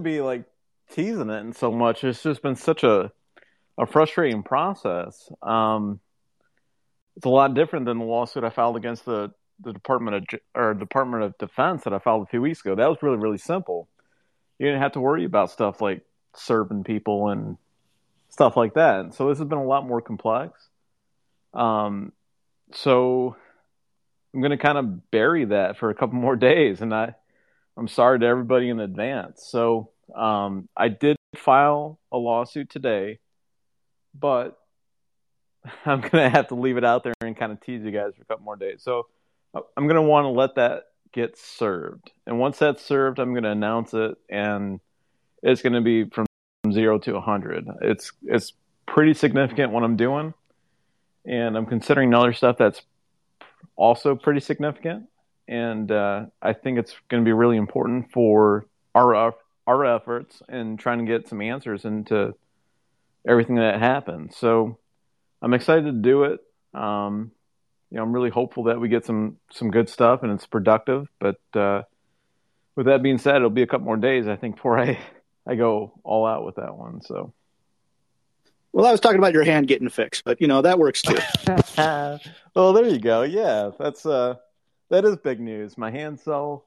be like teasing it and so much. It's just been such a a frustrating process. Um, it's a lot different than the lawsuit I filed against the the Department of or Department of Defense that I filed a few weeks ago. That was really really simple. You didn't have to worry about stuff like serving people and stuff like that. So this has been a lot more complex. Um, so I'm going to kind of bury that for a couple more days, and I I'm sorry to everybody in advance. So um, I did file a lawsuit today, but I'm going to have to leave it out there and kind of tease you guys for a couple more days. So I'm going to want to let that get served. And once that's served, I'm going to announce it and it's going to be from 0 to 100. It's it's pretty significant what I'm doing. And I'm considering other stuff that's also pretty significant and uh, I think it's going to be really important for our our efforts in trying to get some answers into everything that happened. So I'm excited to do it. Um, you know, I'm really hopeful that we get some some good stuff and it's productive. But uh, with that being said, it'll be a couple more days, I think, before I I go all out with that one. So. Well, I was talking about your hand getting fixed, but you know that works too. well, there you go. Yeah, that's uh, that is big news. My hand's all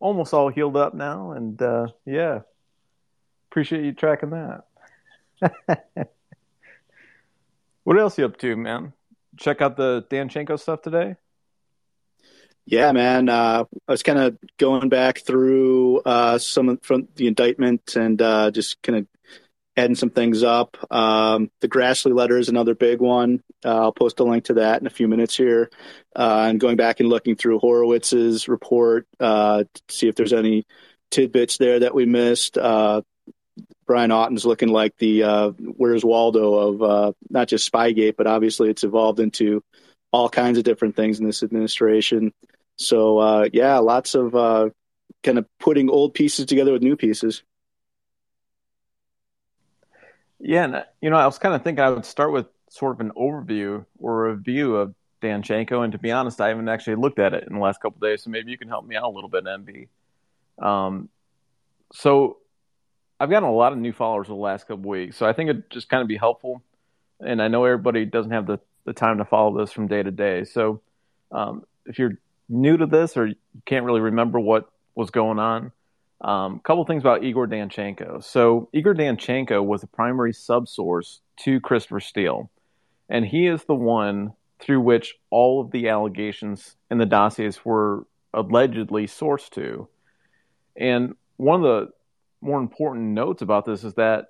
almost all healed up now, and uh, yeah, appreciate you tracking that. what else you up to, man? Check out the Danchenko stuff today. Yeah, man. Uh, I was kind of going back through uh, some from the indictment and uh, just kind of adding some things up. Um, the Grassley letter is another big one. Uh, I'll post a link to that in a few minutes here. Uh, and going back and looking through Horowitz's report uh, to see if there's any tidbits there that we missed. Uh, Brian Auten's looking like the uh, Where's Waldo of uh, not just Spygate, but obviously it's evolved into all kinds of different things in this administration. So, yeah, lots of kind of putting old pieces together with new pieces. Yeah, and you know, I was kind of thinking I would start with sort of an overview or a review of Danchenko, and to be honest, I haven't actually looked at it in the last couple days, so maybe you can help me out a little bit, MB. Um, so I've gotten a lot of new followers the last couple weeks, so I think it'd just kind of be helpful. And I know everybody doesn't have the, the time to follow this from day to day, so um, if you're new to this or you can't really remember what was going on, a um, couple things about Igor Danchenko. So, Igor Danchenko was the primary subsource to Christopher Steele, and he is the one through which all of the allegations in the dossiers were allegedly sourced to. And one of the more important notes about this is that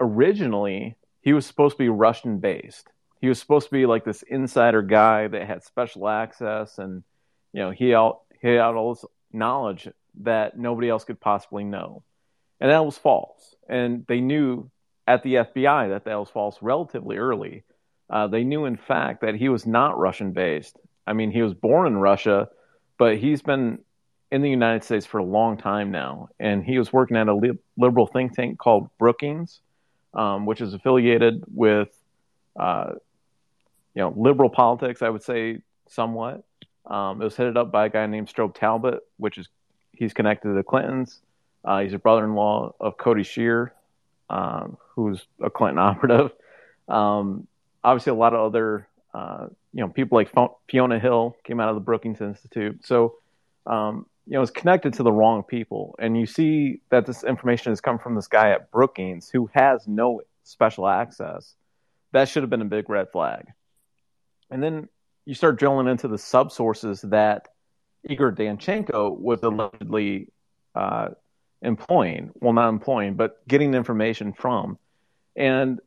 originally he was supposed to be Russian based. He was supposed to be like this insider guy that had special access and you know he out he had all this knowledge that nobody else could possibly know. And that was false. And they knew at the FBI that that was false relatively early. Uh, they knew, in fact, that he was not Russian based. I mean, he was born in Russia, but he's been in the United States for a long time now. And he was working at a li- liberal think tank called Brookings, um, which is affiliated with, uh, you know, liberal politics, I would say, somewhat. Um, it was headed up by a guy named Strobe Talbott, which is he's connected to the Clintons. Uh, he's a brother-in-law of Cody Shearer, um, who's a Clinton operative. Um, obviously, a lot of other uh, you know people like Fiona Hill came out of the Brookings Institute. So um, you know it's connected to the wrong people, and you see that this information has come from this guy at Brookings who has no special access. That should have been a big red flag. And then you start drilling into the subsources that Igor Danchenko was allegedly uh, employing, well, not employing, but getting information from. And,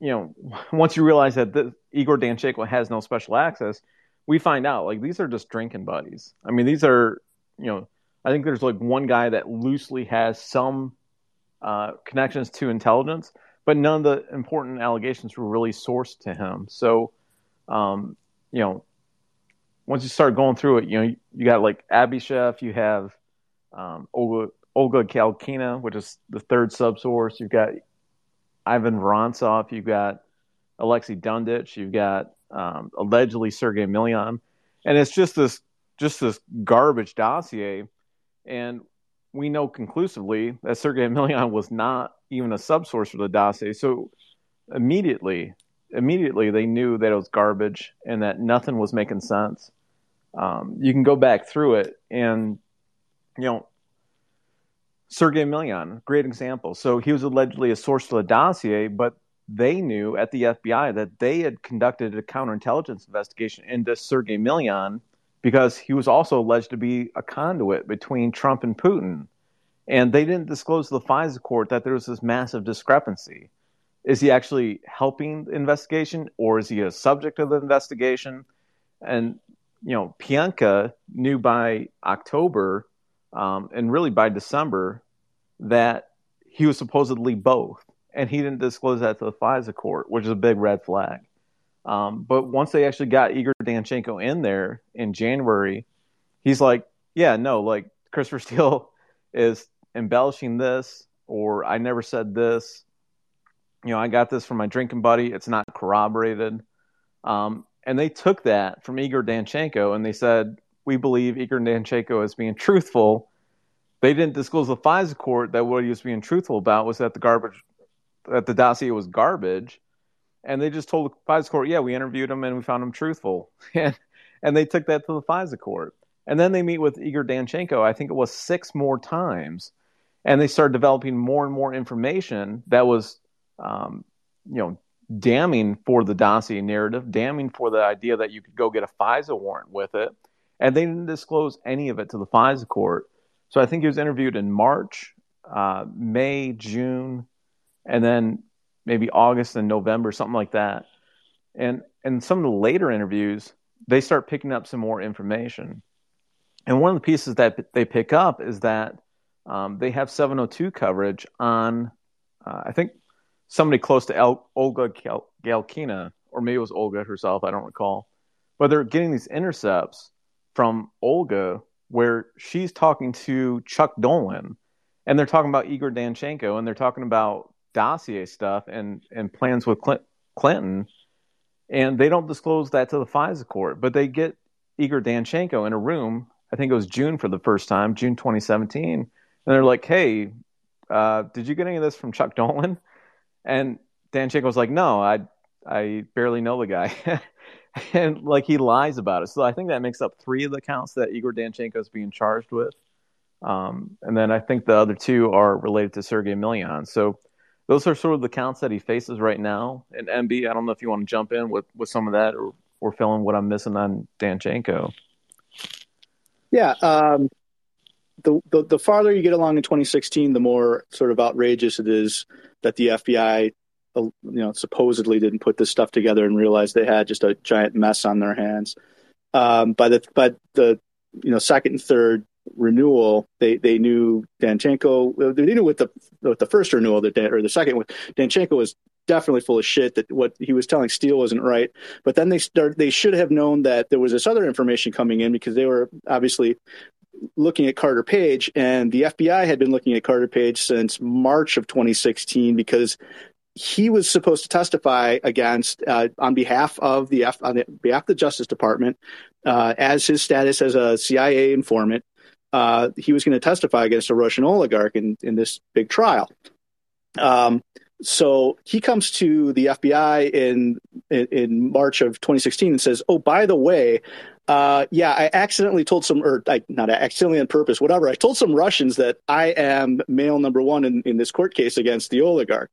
you know, once you realize that the, Igor Danchenko has no special access, we find out like these are just drinking buddies. I mean, these are, you know, I think there's like one guy that loosely has some uh, connections to intelligence, but none of the important allegations were really sourced to him. So, um, you know, once you start going through it, you know, you got like Abishef, you have um, Olga, Olga Galkina, which is the third subsource. You've got Ivan Vorontsov, you've got Alexei Dundich, you've got um, allegedly Sergey Millian, and it's just this just this garbage dossier. And we know conclusively that Sergey Emelian was not even a subsource for the dossier. So immediately, immediately they knew that it was garbage and that nothing was making sense. Um, you can go back through it, and you know, Sergei Emelian, great example. So he was allegedly a source for the dossier, but they knew at the FBI that they had conducted a counterintelligence investigation into Sergei Emelian because he was also alleged to be a conduit between Trump and Putin. And they didn't disclose to the FISA court that there was this massive discrepancy. Is he actually helping the investigation or is he a subject of the investigation? And, you know, Pientka knew by October um, and really by December that he was supposedly both. And he didn't disclose that to the FISA court, which is a big red flag. Um, but once they actually got Igor Danchenko in there in January, he's like, yeah, no, like Christopher Steele is embellishing this, or I never said this. You know, I got this from my drinking buddy. It's not corroborated. Um, and they took that from Igor Danchenko and they said, we believe Igor Danchenko is being truthful. They didn't disclose the FISA court that what he was being truthful about was that the garbage, that the dossier was garbage and they just told the FISA court, yeah, we interviewed him and we found him truthful, and and they took that to the FISA court, and then they meet with Igor Danchenko. I think it was six more times, and they started developing more and more information that was, um, you know, damning for the dossier narrative, damning for the idea that you could go get a FISA warrant with it, and they didn't disclose any of it to the FISA court. So I think he was interviewed in March, uh, May, June, and then maybe August and November, something like that. And and some of the later interviews, they start picking up some more information. And one of the pieces that they pick up is that um, they have 702 coverage on, uh, I think, somebody close to El- Olga Gal- Galkina, or maybe it was Olga herself, I don't recall. But they're getting these intercepts from Olga where she's talking to Chuck Dolan, and they're talking about Igor Danchenko, and they're talking about dossier stuff and and plans with Clinton, and they don't disclose that to the FISA court, but they get Igor Danchenko in a room. I think it was June for the first time, June 2017, and they're like, "Hey, uh, did you get any of this from Chuck Dolan?" And Danchenko was like, "No, I I barely know the guy." and like he lies about it. So I think that makes up three of the counts that Igor Danchenko is being charged with. Um, and then I think the other two are related to Sergey Emelian. So those are sort of the counts that he faces right now. And MB, I don't know if you want to jump in with, with some of that or, or fill in what I'm missing on Danchenko. Yeah. Um, the, the, the farther you get along in 2016, the more sort of outrageous it is that the FBI, uh, you know, supposedly didn't put this stuff together and realized they had just a giant mess on their hands. Um, by the by the you know second and third renewal, they they knew Danchenko. They knew with the with the first renewal that Dan, or the second one, Danchenko was definitely full of shit. That what he was telling Steele wasn't right. But then they start. They should have known that there was this other information coming in because they were obviously looking at Carter Page, and the FBI had been looking at Carter Page since March of 2016 because he was supposed to testify against uh, on behalf of the F, on the, behalf of the Justice Department uh, as his status as a CIA informant uh, he was going to testify against a Russian oligarch in, in this big trial. Um, so he comes to the FBI in, in, in March of 2016 and says, "Oh, by the way, uh, yeah, I accidentally told some, or I, not accidentally on purpose, whatever. I told some Russians that I am male number one in, in this court case against the oligarch.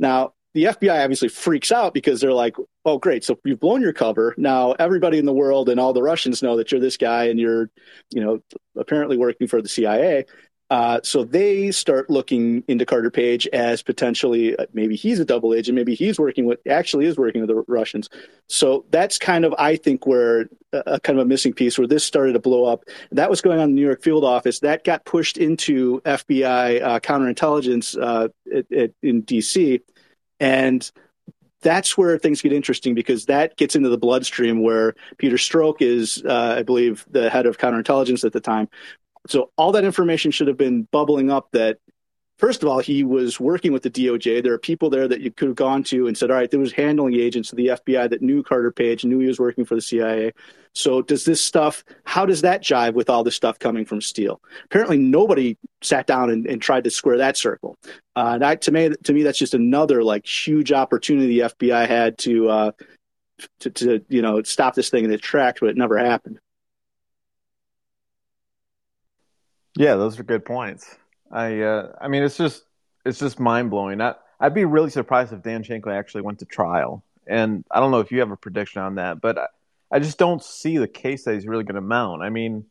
Now, the FBI obviously freaks out because they're like, oh, great. So you've blown your cover. Now everybody in the world and all the Russians know that you're this guy and you're, you know, apparently working for the CIA. Uh, so they start looking into Carter Page as potentially uh, maybe he's a double agent, maybe he's working with actually is working with the Russians. So that's kind of I think where uh, a kind of a missing piece where this started to blow up. That was going on in the New York field office. That got pushed into FBI uh, counterintelligence uh, in DC and that's where things get interesting because that gets into the bloodstream where Peter Strzok is, uh, I believe, the head of counterintelligence at the time. So all that information should have been bubbling up that first of all, he was working with the DOJ. There are people there that you could have gone to and said, all right, there was handling agents of the FBI that knew Carter Page, knew he was working for the CIA. So does this stuff, how does that jive with all this stuff coming from Steele? Apparently nobody sat down and, and tried to square that circle. Uh, that to me, to me, that's just another like huge opportunity the FBI had to, uh, to, to, you know, stop this thing in its tracks, but it never happened. Yeah, those are good points. I uh, I mean, it's just it's just mind blowing. I, I'd be really surprised if Dan Danchenko actually went to trial, and I don't know if you have a prediction on that, but I, I just don't see the case that he's really going to mount. I mean,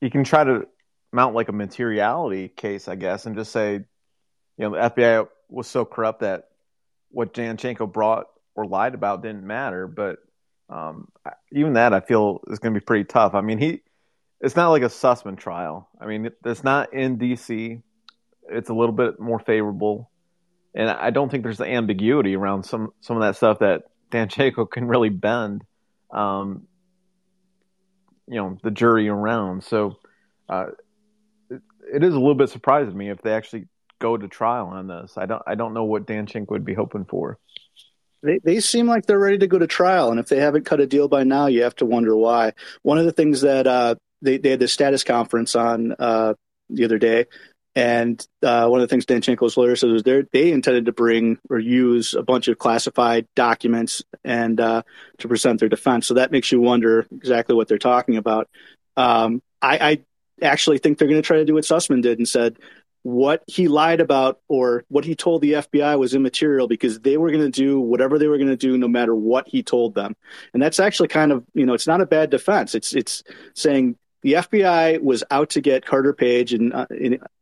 he can try to mount like a materiality case, I guess, and just say, you know, the FBI was so corrupt that what Danchenko brought or lied about didn't matter. But um, even that, I feel is going to be pretty tough. I mean, he it's not like a Sussmann trial. I mean, it's not in D.C. It's a little bit more favorable, and I don't think there's the ambiguity around some some of that stuff that Danchenko can really bend, um, you know, the jury around. So uh, it, it is a little bit surprising to me if they actually go to trial on this. I don't I don't know what Danchenko would be hoping for. They, they seem like they're ready to go to trial, and if they haven't cut a deal by now, you have to wonder why. One of the things that uh, they, they had this status conference on uh, the other day, and uh, one of the things Danchenko's lawyer said was they they intended to bring or use a bunch of classified documents and uh, to present their defense. So that makes you wonder exactly what they're talking about. Um, I, I, actually think they're going to try to do what Sussmann did and said what he lied about or what he told the FBI was immaterial because they were going to do whatever they were going to do no matter what he told them. And that's actually kind of, you know, it's not a bad defense. It's it's saying the FBI was out to get Carter Page and uh,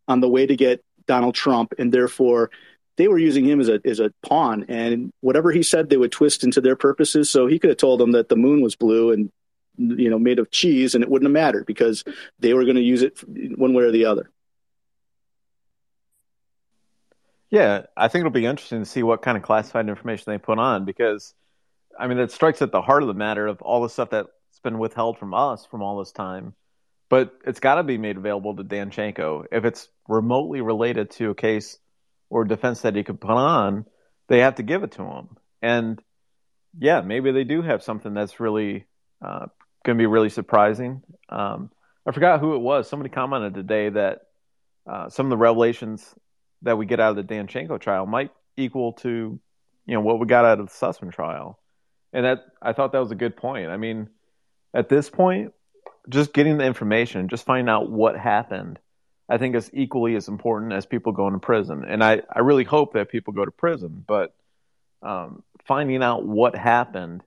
on the way to get Donald Trump, and therefore they were using him as a as a pawn. And whatever he said, they would twist into their purposes. So he could have told them that the moon was blue and you know made of cheese, and it wouldn't have mattered because they were going to use it one way or the other. Yeah, I think it'll be interesting to see what kind of classified information they put on because, I mean, it strikes at the heart of the matter of all the stuff that's been withheld from us from all this time but it's got to be made available to Danchenko. If it's remotely related to a case or defense that he could put on, they have to give it to him. And yeah, maybe they do have something that's really uh, going to be really surprising. Um, I forgot who it was. Somebody commented today that uh, some of the revelations that we get out of the Danchenko trial might equal to, you know, what we got out of the Sussmann trial. And that I thought that was a good point. I mean, at this point, just getting the information, just finding out what happened, I think is equally as important as people going to prison. And I, I really hope that people go to prison, but um, finding out what happened,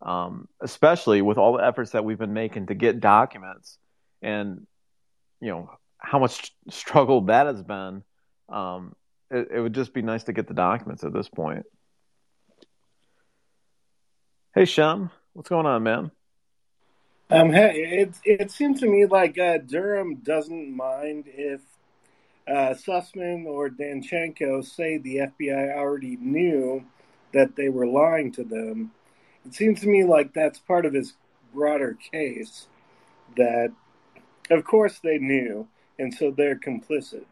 um, especially with all the efforts that we've been making to get documents and, you know, how much struggle that has been, um, it, it would just be nice to get the documents at this point. Hey, Shem, what's going on, man? Um, hey, it it seems to me like uh, Durham doesn't mind if uh, Sussmann or Danchenko say the FBI already knew that they were lying to them. It seems to me like that's part of his broader case that, of course, they knew, and so they're complicit.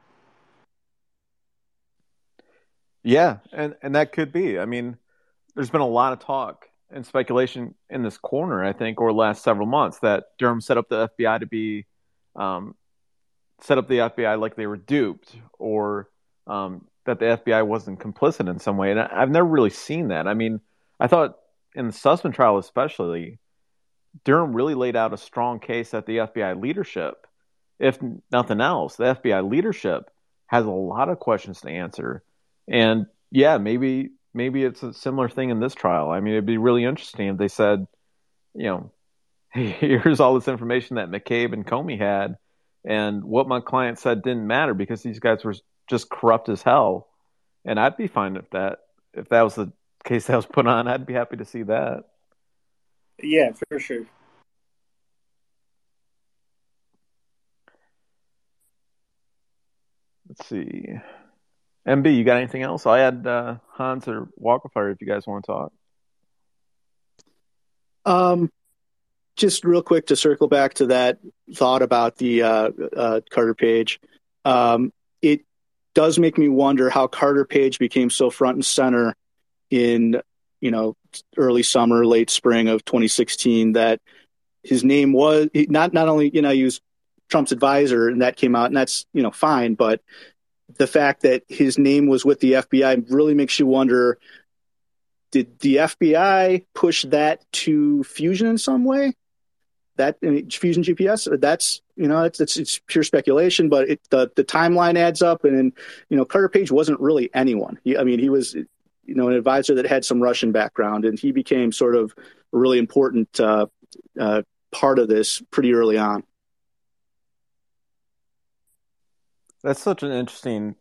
Yeah, and and that could be. I mean, there's been a lot of talk and speculation in this corner, I think, or last several months that Durham set up the FBI to be um, set up the FBI like they were duped or um, that the FBI wasn't complicit in some way. And I, have never really seen that. I mean, I thought in the Sussmann trial, especially, Durham really laid out a strong case that the FBI leadership, if nothing else, the FBI leadership has a lot of questions to answer. And yeah, maybe maybe it's a similar thing in this trial. I mean, it'd be really interesting if they said, you know, hey, here's all this information that McCabe and Comey had, and what my client said didn't matter because these guys were just corrupt as hell. And I'd be fine if that if that was the case that was put on. I'd be happy to see that. Yeah, for sure. Let's see. MB, you got anything else? I had uh, Hans or Walkerfire if you guys want to talk. Um, just real quick to circle back to that thought about the uh, uh, Carter Page. Um, it does make me wonder how Carter Page became so front and center in you know early summer, late spring of 2016. That his name was not not only you know he was Trump's advisor, and that came out, and that's you know fine, but the fact that his name was with the FBI really makes you wonder did the FBI push that to Fusion in some way? That I mean, Fusion GPS, that's you know, it's, it's, it's pure speculation, but it, the the timeline adds up, and you know, Carter Page wasn't really anyone. He, I mean, he was you know an advisor that had some Russian background, and he became sort of a really important uh, uh, part of this pretty early on. That's such an interesting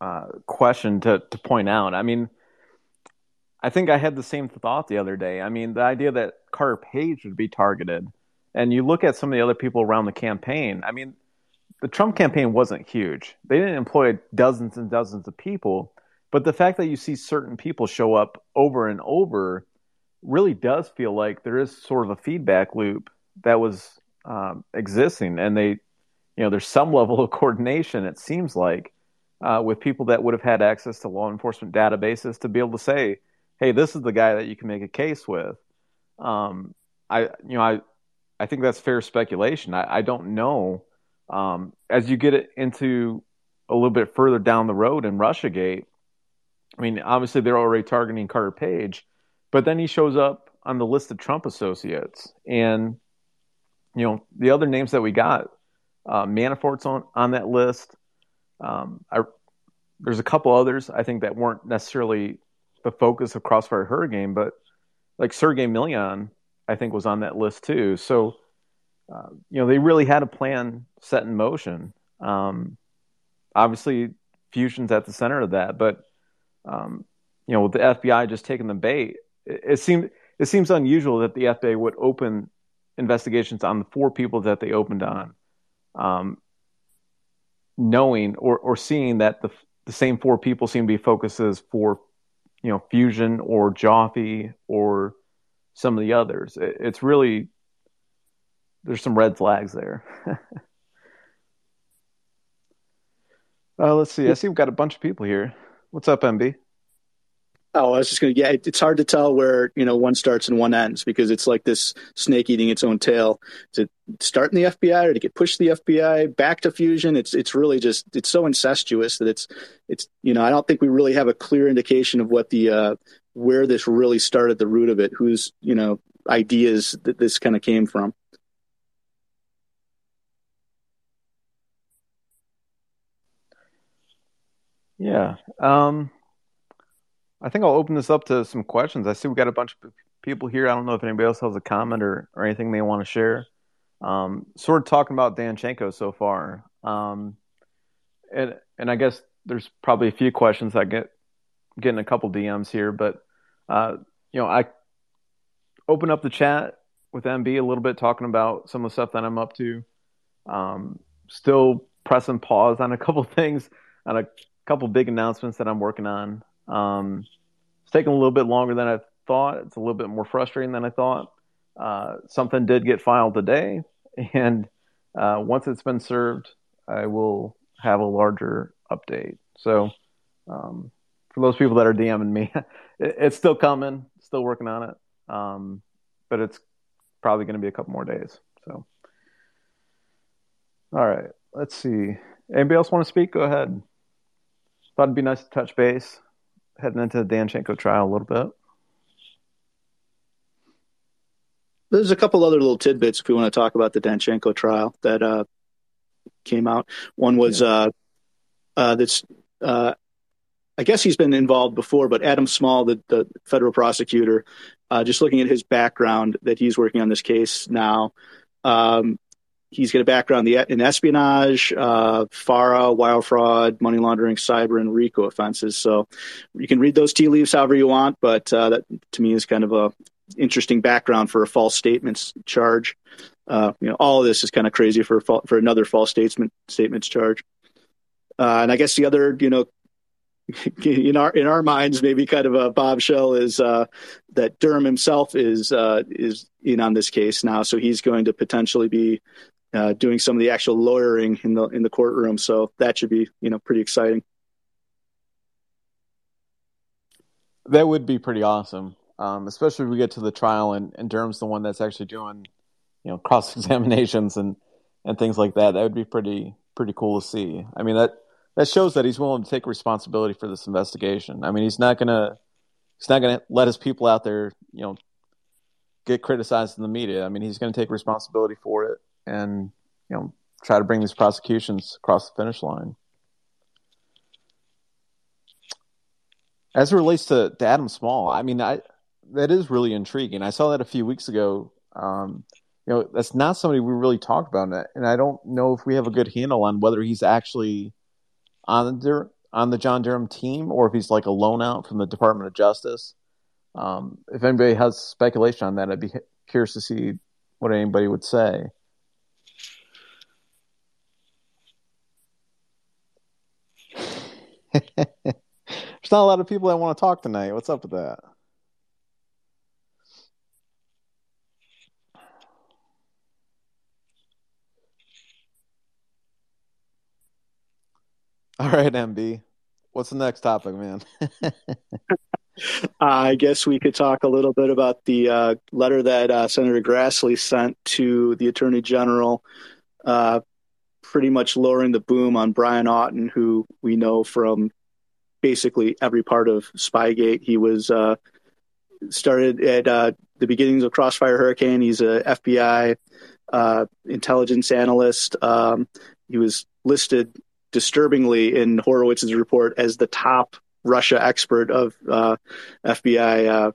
uh, question to to point out. I mean, I think I had the same thought the other day. I mean, the idea that Carter Page would be targeted, and you look at some of the other people around the campaign. I mean, the Trump campaign wasn't huge. They didn't employ dozens and dozens of people, but the fact that you see certain people show up over and over really does feel like there is sort of a feedback loop that was um, existing, and they, you know, there's some level of coordination. It seems like uh, with people that would have had access to law enforcement databases to be able to say hey, this is the guy that you can make a case with. Um, I, you know, I, I think that's fair speculation. I, I don't know. Um, as you get it into a little bit further down the road in RussiaGate, I mean, obviously they're already targeting Carter Page, but then he shows up on the list of Trump associates, and you know the other names that we got, uh, Manafort's on on that list. Um, I, there's a couple others I think that weren't necessarily the focus of Crossfire Hurricane, but like Sergey Millian, I think was on that list too. So, uh, you know, they really had a plan set in motion. Um, obviously, Fusion's at the center of that, but um, you know, with the FBI just taking the bait, it, it seemed it seems unusual that the FBI would open investigations on the four people that they opened on, um, knowing or, or seeing that the the same four people seem to be focuses for you know Fusion or Joffe or some of the others. It, it's really there's some red flags there. uh, let's see. I see we've got a bunch of people here. What's up, MB? Oh, I was just going to, yeah, it's hard to tell where, you know, one starts and one ends because it's like this snake eating its own tail. To start in the FBI or to get pushed to the FBI back to Fusion, it's, it's really just, it's so incestuous that it's, it's, you know, I don't think we really have a clear indication of what the, uh, where this really started, the root of it, whose, you know, ideas that this kind of came from. Yeah. Um, I think I'll open this up to some questions. I see we got a bunch of people here. I don't know if anybody else has a comment or, or anything they want to share. Um, sort of talking about Danchenko so far. Um, and and I guess there's probably a few questions I get getting a couple DMs here, but uh, you know, I open up the chat with MB a little bit talking about some of the stuff that I'm up to. Um, still pressing pause on a couple things on a couple big announcements that I'm working on. Um, it's taken a little bit longer than I thought. It's a little bit more frustrating than I thought. Uh, something did get filed today, and uh, once it's been served, I will have a larger update. So, um, for those people that are DMing me, it, it's still coming. Still working on it, um, but it's probably going to be a couple more days. So, all right, let's see. Anybody else want to speak? Go ahead. Thought it'd be nice to touch base heading into the Danchenko trial a little bit. There's a couple other little tidbits if we want to talk about the Danchenko trial that uh, came out. One was yeah. uh, uh, that's uh, I guess he's been involved before, but Adam Small, the, the federal prosecutor, uh, just looking at his background that he's working on this case now, um, he's got a background in espionage, uh, FARA, wire fraud, money laundering, cyber, and RICO offenses. So you can read those tea leaves however you want, but uh, that to me is kind of a interesting background for a false statements charge. Uh, you know, all of this is kind of crazy for for another false statement statements charge. Uh, and I guess the other, you know, in our in our minds, maybe kind of a bombshell is uh, that Durham himself is uh, is in on this case now, so he's going to potentially be uh, doing some of the actual lawyering in the in the courtroom. So that should be you know pretty exciting. That would be pretty awesome, um, especially if we get to the trial and, and Durham's the one that's actually doing, you know, cross examinations and, and things like that. That would be pretty pretty cool to see. I mean that that shows that he's willing to take responsibility for this investigation. I mean he's not gonna he's not gonna let his people out there, you know, get criticized in the media. I mean he's gonna take responsibility for it and you know try to bring these prosecutions across the finish line. As it relates to, to Adam Small, I mean, I that is really intriguing. I saw that a few weeks ago. Um, you know, that's not somebody we really talked about, and I don't know if we have a good handle on whether he's actually on the on the John Durham team or if he's like a loan out from the Department of Justice. Um, if anybody has speculation on that, I'd be curious to see what anybody would say. There's not a lot of people that want to talk tonight. What's up with that? All right, MB. What's the next topic, man? I guess we could talk a little bit about the uh, letter that uh, Senator Grassley sent to the Attorney General, uh, pretty much lowering the boom on Brian Auten, who we know from basically every part of Spygate. He was uh, started at uh, the beginnings of Crossfire Hurricane. He's a FBI uh, intelligence analyst. Um, he was listed disturbingly in Horowitz's report as the top Russia expert of uh, FBI uh,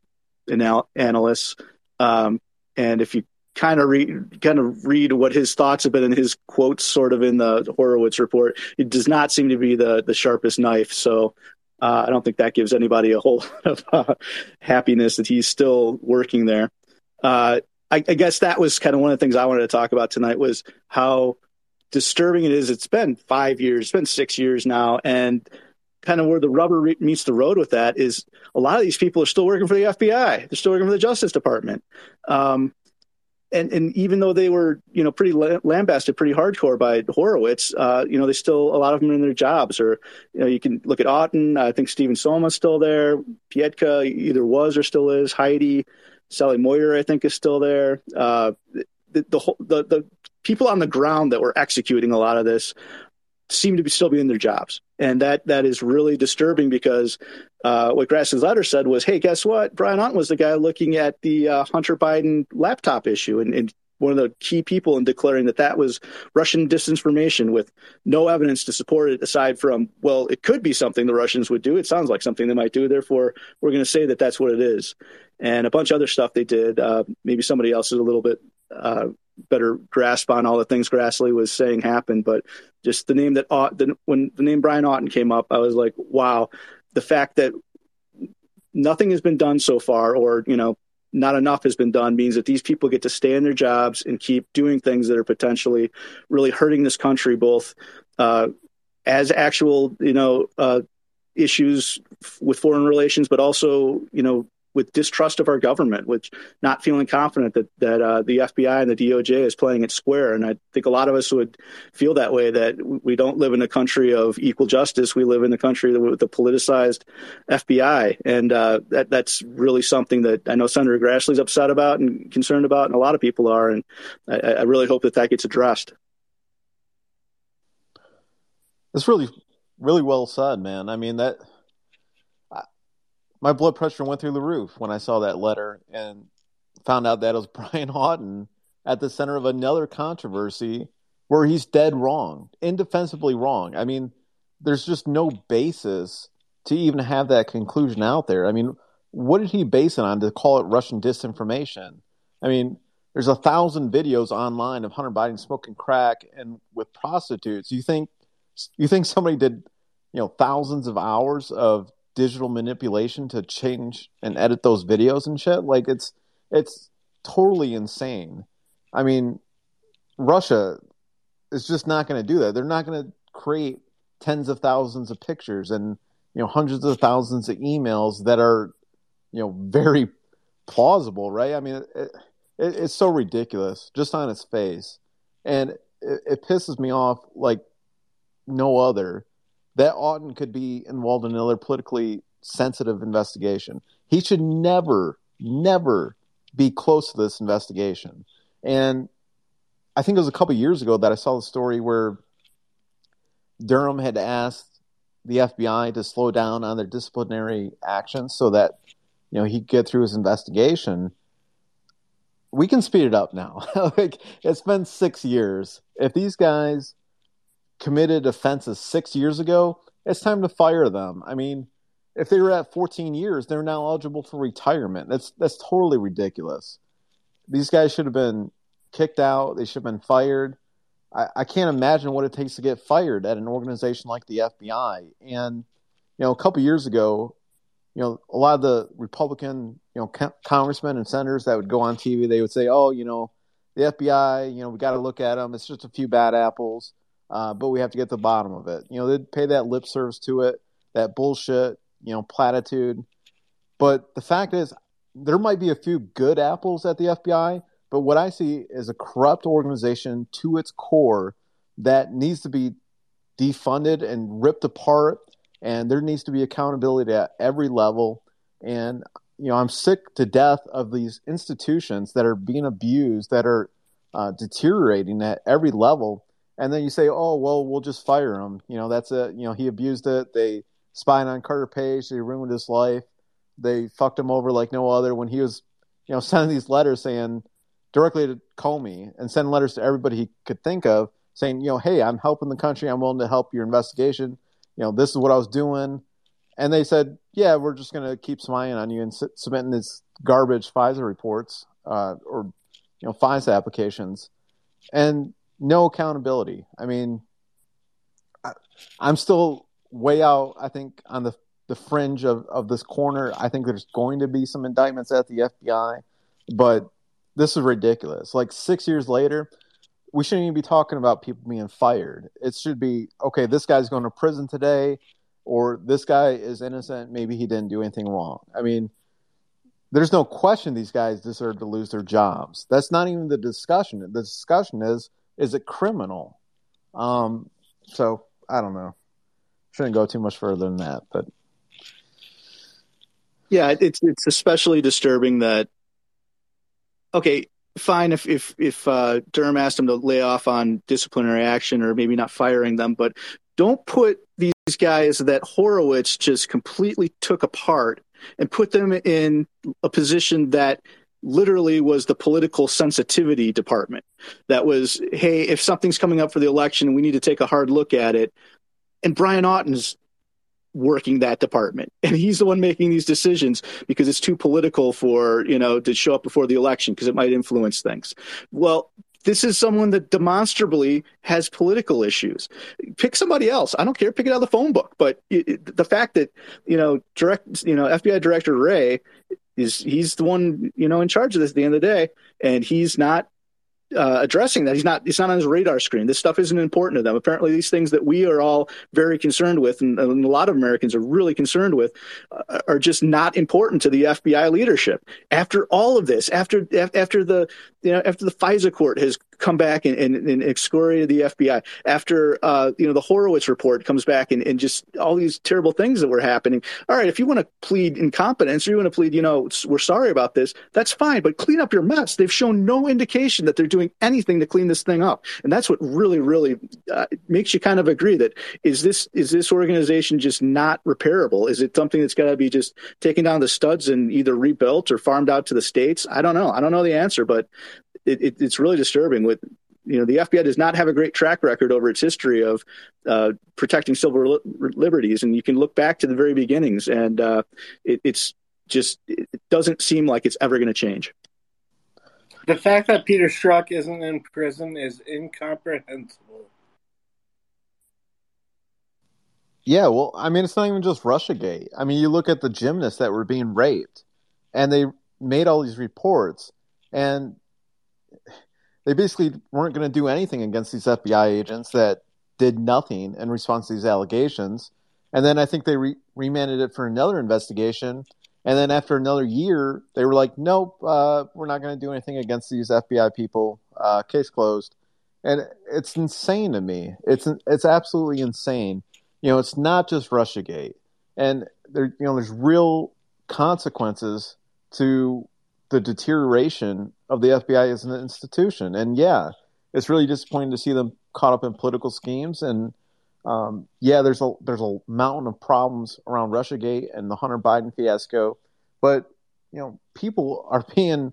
anal- analysts. Um, and if you kind of read kind of read what his thoughts have been in his quotes sort of in the Horowitz report, it does not seem to be the the sharpest knife. So uh, I don't think that gives anybody a whole lot of uh, happiness that he's still working there. Uh, I, I, guess that was kind of one of the things I wanted to talk about tonight was how disturbing it is. It's been five years, it's been six years now, and kind of where the rubber meets the road with that is a lot of these people are still working for the FBI. They're still working for the Justice Department. Um, and and even though they were you know pretty lambasted pretty hardcore by Horowitz, uh, you know they still a lot of them are in their jobs. Or you know you can look at Auten. I think Stephen Somma's still there. Pientka either was or still is. Heidi, Sally Moyer I think is still there. Uh, the, the the the people on the ground that were executing a lot of this seem to be still be in their jobs, and that that is really disturbing because uh, what Grassley's letter said was, "Hey, guess what? Brian Auten was the guy looking at the uh, Hunter Biden laptop issue, and, and one of the key people in declaring that that was Russian disinformation with no evidence to support it aside from, well, it could be something the Russians would do. It sounds like something they might do. Therefore, we're going to say that that's what it is. And a bunch of other stuff they did. Uh, maybe somebody else is a little bit uh, better grasp on all the things Grassley was saying happened, but just the name that the, when the name Brian Auten came up, I was like, wow, the fact that nothing has been done so far, or you know, not enough has been done, means that these people get to stay in their jobs and keep doing things that are potentially really hurting this country, both uh, as actual, you know, uh, issues with foreign relations, but also, you know, with distrust of our government, with not feeling confident that that uh, the FBI and the DOJ is playing it square. And I think a lot of us would feel that way. That we don't live in a country of equal justice. We live in a country with a politicized FBI, and uh, that that's really something that I know Senator Grassley's upset about and concerned about, and a lot of people are. And I, I really hope that that gets addressed. It's really, really well said, man. I mean that my blood pressure went through the roof when I saw that letter and found out that it was Brian Auten at the center of another controversy where he's dead wrong, indefensibly wrong. I mean, there's just no basis to even have that conclusion out there. I mean, what did he base it on to call it Russian disinformation? I mean, there's a thousand videos online of Hunter Biden smoking crack and with prostitutes. You think you think somebody did, you know, thousands of hours of digital manipulation to change and edit those videos and shit. Like it's it's totally insane. I mean, Russia is just not going to do that. They're not going to create tens of thousands of pictures and you know hundreds of thousands of emails that are you know very plausible, right? I mean, it, it, it's so ridiculous just on its face. And it, it pisses me off like no other that Auten could be involved in another politically sensitive investigation. He should never, never be close to this investigation. And I think it was a couple years ago that I saw the story where Durham had asked the FBI to slow down on their disciplinary actions so that you know he could get through his investigation. We can speed it up now. like it's been six years. If these guys committed offenses six years ago, it's time to fire them. I mean, if they were at 14 years, they're now eligible for retirement. That's that's totally ridiculous. These guys should have been kicked out. They should have been fired. I, I can't imagine what it takes to get fired at an organization like the FBI. And you know, a couple years ago, you know, a lot of the Republican, you know, congressmen and senators that would go on TV, they would say, "Oh, you know, the FBI, you know, we got to look at them. It's just a few bad apples, uh, but we have to get to the bottom of it." You know, they'd pay that lip service to it, that bullshit, you know, platitude. But the fact is, there might be a few good apples at the FBI, but what I see is a corrupt organization to its core that needs to be defunded and ripped apart, and there needs to be accountability at every level. And you know, I'm sick to death of these institutions that are being abused, that are uh, deteriorating at every level. And then you say, "Oh, well, we'll just fire him." You know, that's it. You know, he abused it. They spied on Carter Page. They ruined his life. They fucked him over like no other when he was, you know, sending these letters saying directly to Comey and sending letters to everybody he could think of saying, you know, hey, I'm helping the country. I'm willing to help your investigation. You know, this is what I was doing. And they said, yeah, we're just going to keep spying on you and su- submitting these garbage FISA reports uh, or, you know, FISA applications and no accountability. I mean, I, I'm still way out, I think, on the, the fringe of, of this corner. I think there's going to be some indictments at the FBI, but this is ridiculous. Like six years later, we shouldn't even be talking about people being fired. It should be okay. This guy's going to prison today, or this guy is innocent. Maybe he didn't do anything wrong. I mean, there's no question these guys deserve to lose their jobs. That's not even the discussion. The discussion is is it criminal? Um, so I don't know. Shouldn't go too much further than that, but yeah, it's it's especially disturbing that okay, fine if if if uh, Durham asked him to lay off on disciplinary action or maybe not firing them, but don't put these guys that Horowitz just completely took apart and put them in a position that literally was the political sensitivity department. That was, hey, if something's coming up for the election, we need to take a hard look at it. And Brian Auten's working that department and he's the one making these decisions because it's too political for you know to show up before the election because it might influence things well this is someone that demonstrably has political issues pick somebody else i don't care pick it out of the phone book but it, the fact that you know direct you know fbi director wray is he's the one you know in charge of this at the end of the day and he's not uh, addressing that. He's not. It's not on his radar screen. This stuff isn't important to them. Apparently, these things that we are all very concerned with, and, and a lot of Americans are really concerned with, uh, are just not important to the FBI leadership. After all of this, after after the you know after the FISA court has come back and, and, and excoriated the FBI, after uh, you know the Horowitz report comes back and, and just all these terrible things that were happening. All right, if you want to plead incompetence or you want to plead, you know, we're sorry about this, that's fine. But clean up your mess. They've shown no indication that they're doing anything to clean this thing up. And that's what really, really uh, makes you kind of agree that is this is this organization just not repairable? Is it something that's got to be just taken down the studs and either rebuilt or farmed out to the states? I don't know. I don't know the answer, but it, it, it's really disturbing. With you know, the FBI does not have a great track record over its history of uh, protecting civil li- liberties, and you can look back to the very beginnings, and uh, it, it's just it doesn't seem like it's ever going to change. The fact that Peter Strzok isn't in prison is incomprehensible. Yeah, well, I mean, it's not even just Russiagate. I mean, you look at the gymnasts that were being raped, and they made all these reports, and they basically weren't going to do anything against these FBI agents that did nothing in response to these allegations. And then I think they re- remanded it for another investigation, and then after another year, they were like, nope, uh, we're not going to do anything against these FBI people. Uh, case closed. and it's insane to me. It's it's absolutely insane. You know, it's not just RussiaGate, and there you know there's real consequences to the deterioration of the FBI as an institution. And yeah, it's really disappointing to see them caught up in political schemes. And um, yeah, there's a there's a mountain of problems around RussiaGate and the Hunter Biden fiasco, but you know people are being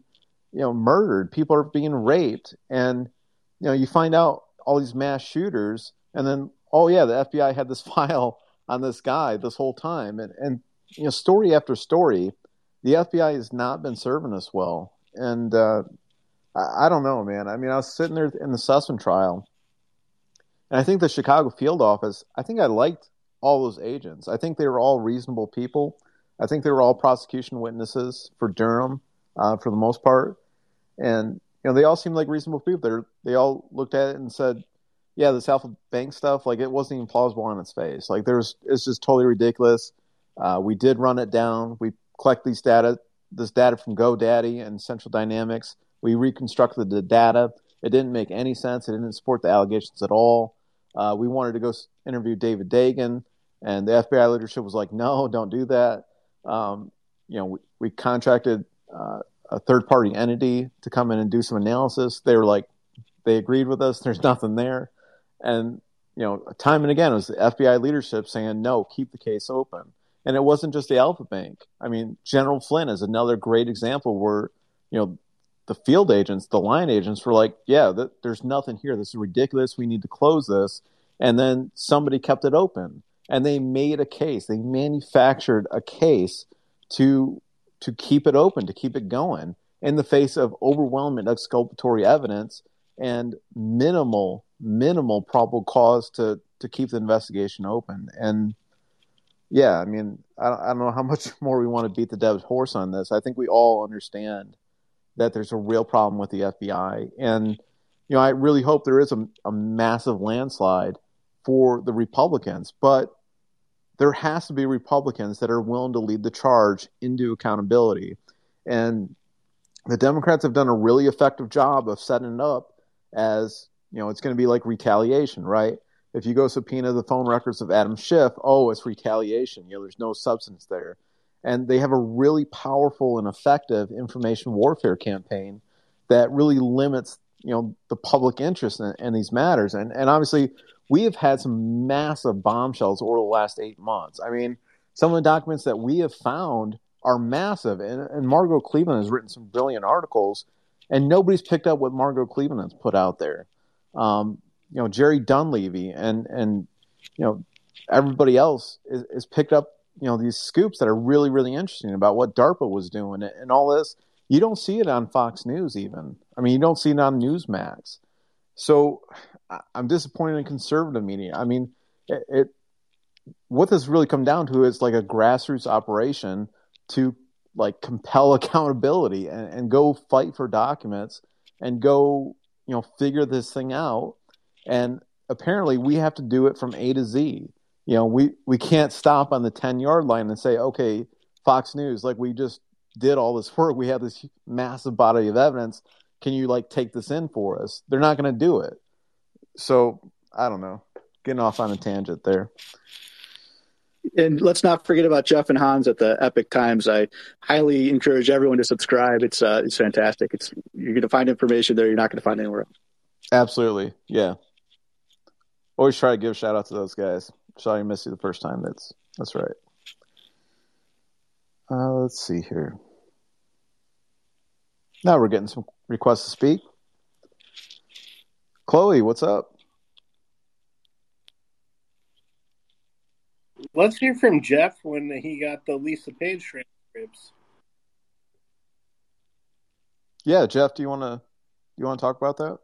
you know murdered, people are being raped, and you know you find out all these mass shooters, and then oh yeah, the FBI had this file on this guy this whole time, and and you know story after story the FBI has not been serving us well. And uh, I, I, don't know, man. I mean, I was sitting there in the Sussmann trial, and I think the Chicago field office, I think I liked all those agents. I think they were all reasonable people. I think they were all prosecution witnesses for Durham uh, for the most part. And, you know, they all seemed like reasonable people. They're, they all looked at it and said, yeah, this Alfa Bank stuff, like it wasn't even plausible on its face. Like there's, it's just totally ridiculous. Uh, we did run it down. We collect these data, this data from GoDaddy and Central Dynamics. We reconstructed the data. It didn't make any sense. It didn't support the allegations at all. Uh, we wanted to go interview David Dagon, and the FBI leadership was like, "No, don't do that." Um, you know, we, we contracted uh, a third-party entity to come in and do some analysis. They were like, they agreed with us. There's nothing there, and you know, time and again, it was the FBI leadership saying, "No, keep the case open." And it wasn't just the Alfa Bank. I mean, General Flynn is another great example where, you know, the field agents, the line agents were like, yeah, th- there's nothing here. This is ridiculous. We need to close this. And then somebody kept it open and they made a case. They manufactured a case to to keep it open, to keep it going in the face of overwhelming exculpatory evidence and minimal, minimal probable cause to to keep the investigation open. And yeah, I mean, I don't, I don't know how much more we want to beat the devil's horse on this. I think we all understand that there's a real problem with the FBI, and you know, I really hope there is a, a massive landslide for the Republicans, but there has to be Republicans that are willing to lead the charge into accountability, and the Democrats have done a really effective job of setting it up as you know it's going to be like retaliation, right? If you go subpoena the phone records of Adam Schiff, oh, it's retaliation. You know, there's no substance there. And they have a really powerful and effective information warfare campaign that really limits, you know, the public interest in, in these matters. And and obviously, we have had some massive bombshells over the last eight months. I mean, some of the documents that we have found are massive. And, and Margot Cleveland has written some brilliant articles, and nobody's picked up what Margot Cleveland has put out there. Um, you know Jerry Dunleavy and and you know everybody else is, is picked up you know these scoops that are really really interesting about what DARPA was doing and all this. You don't see it on Fox News even. I mean, you don't see it on Newsmax. So I'm disappointed in conservative media. I mean, it, it what this really come down to is like a grassroots operation to like compel accountability and, and go fight for documents and go you know figure this thing out and apparently we have to do it from A to Z. You know, we we can't stop on the ten yard line and say, okay, Fox News, like we just did all this work, we have this massive body of evidence. Can you like take this in for us? They're not going to do it. So I don't know. Getting off on a tangent there. And let's not forget about Jeff and Hans at the Epoch Times. I highly encourage everyone to subscribe. It's uh, it's fantastic. It's you're going to find information there you're not going to find anywhere else. Absolutely, yeah always try to give a shout out to those guys. Sorry I missed you the first time. That's that's right. Uh, let's see here. Now we're getting some requests to speak. Chloe, what's up? Let's hear from Jeff when he got the Lisa Page transcripts. Yeah, Jeff, do you want to you want to talk about that?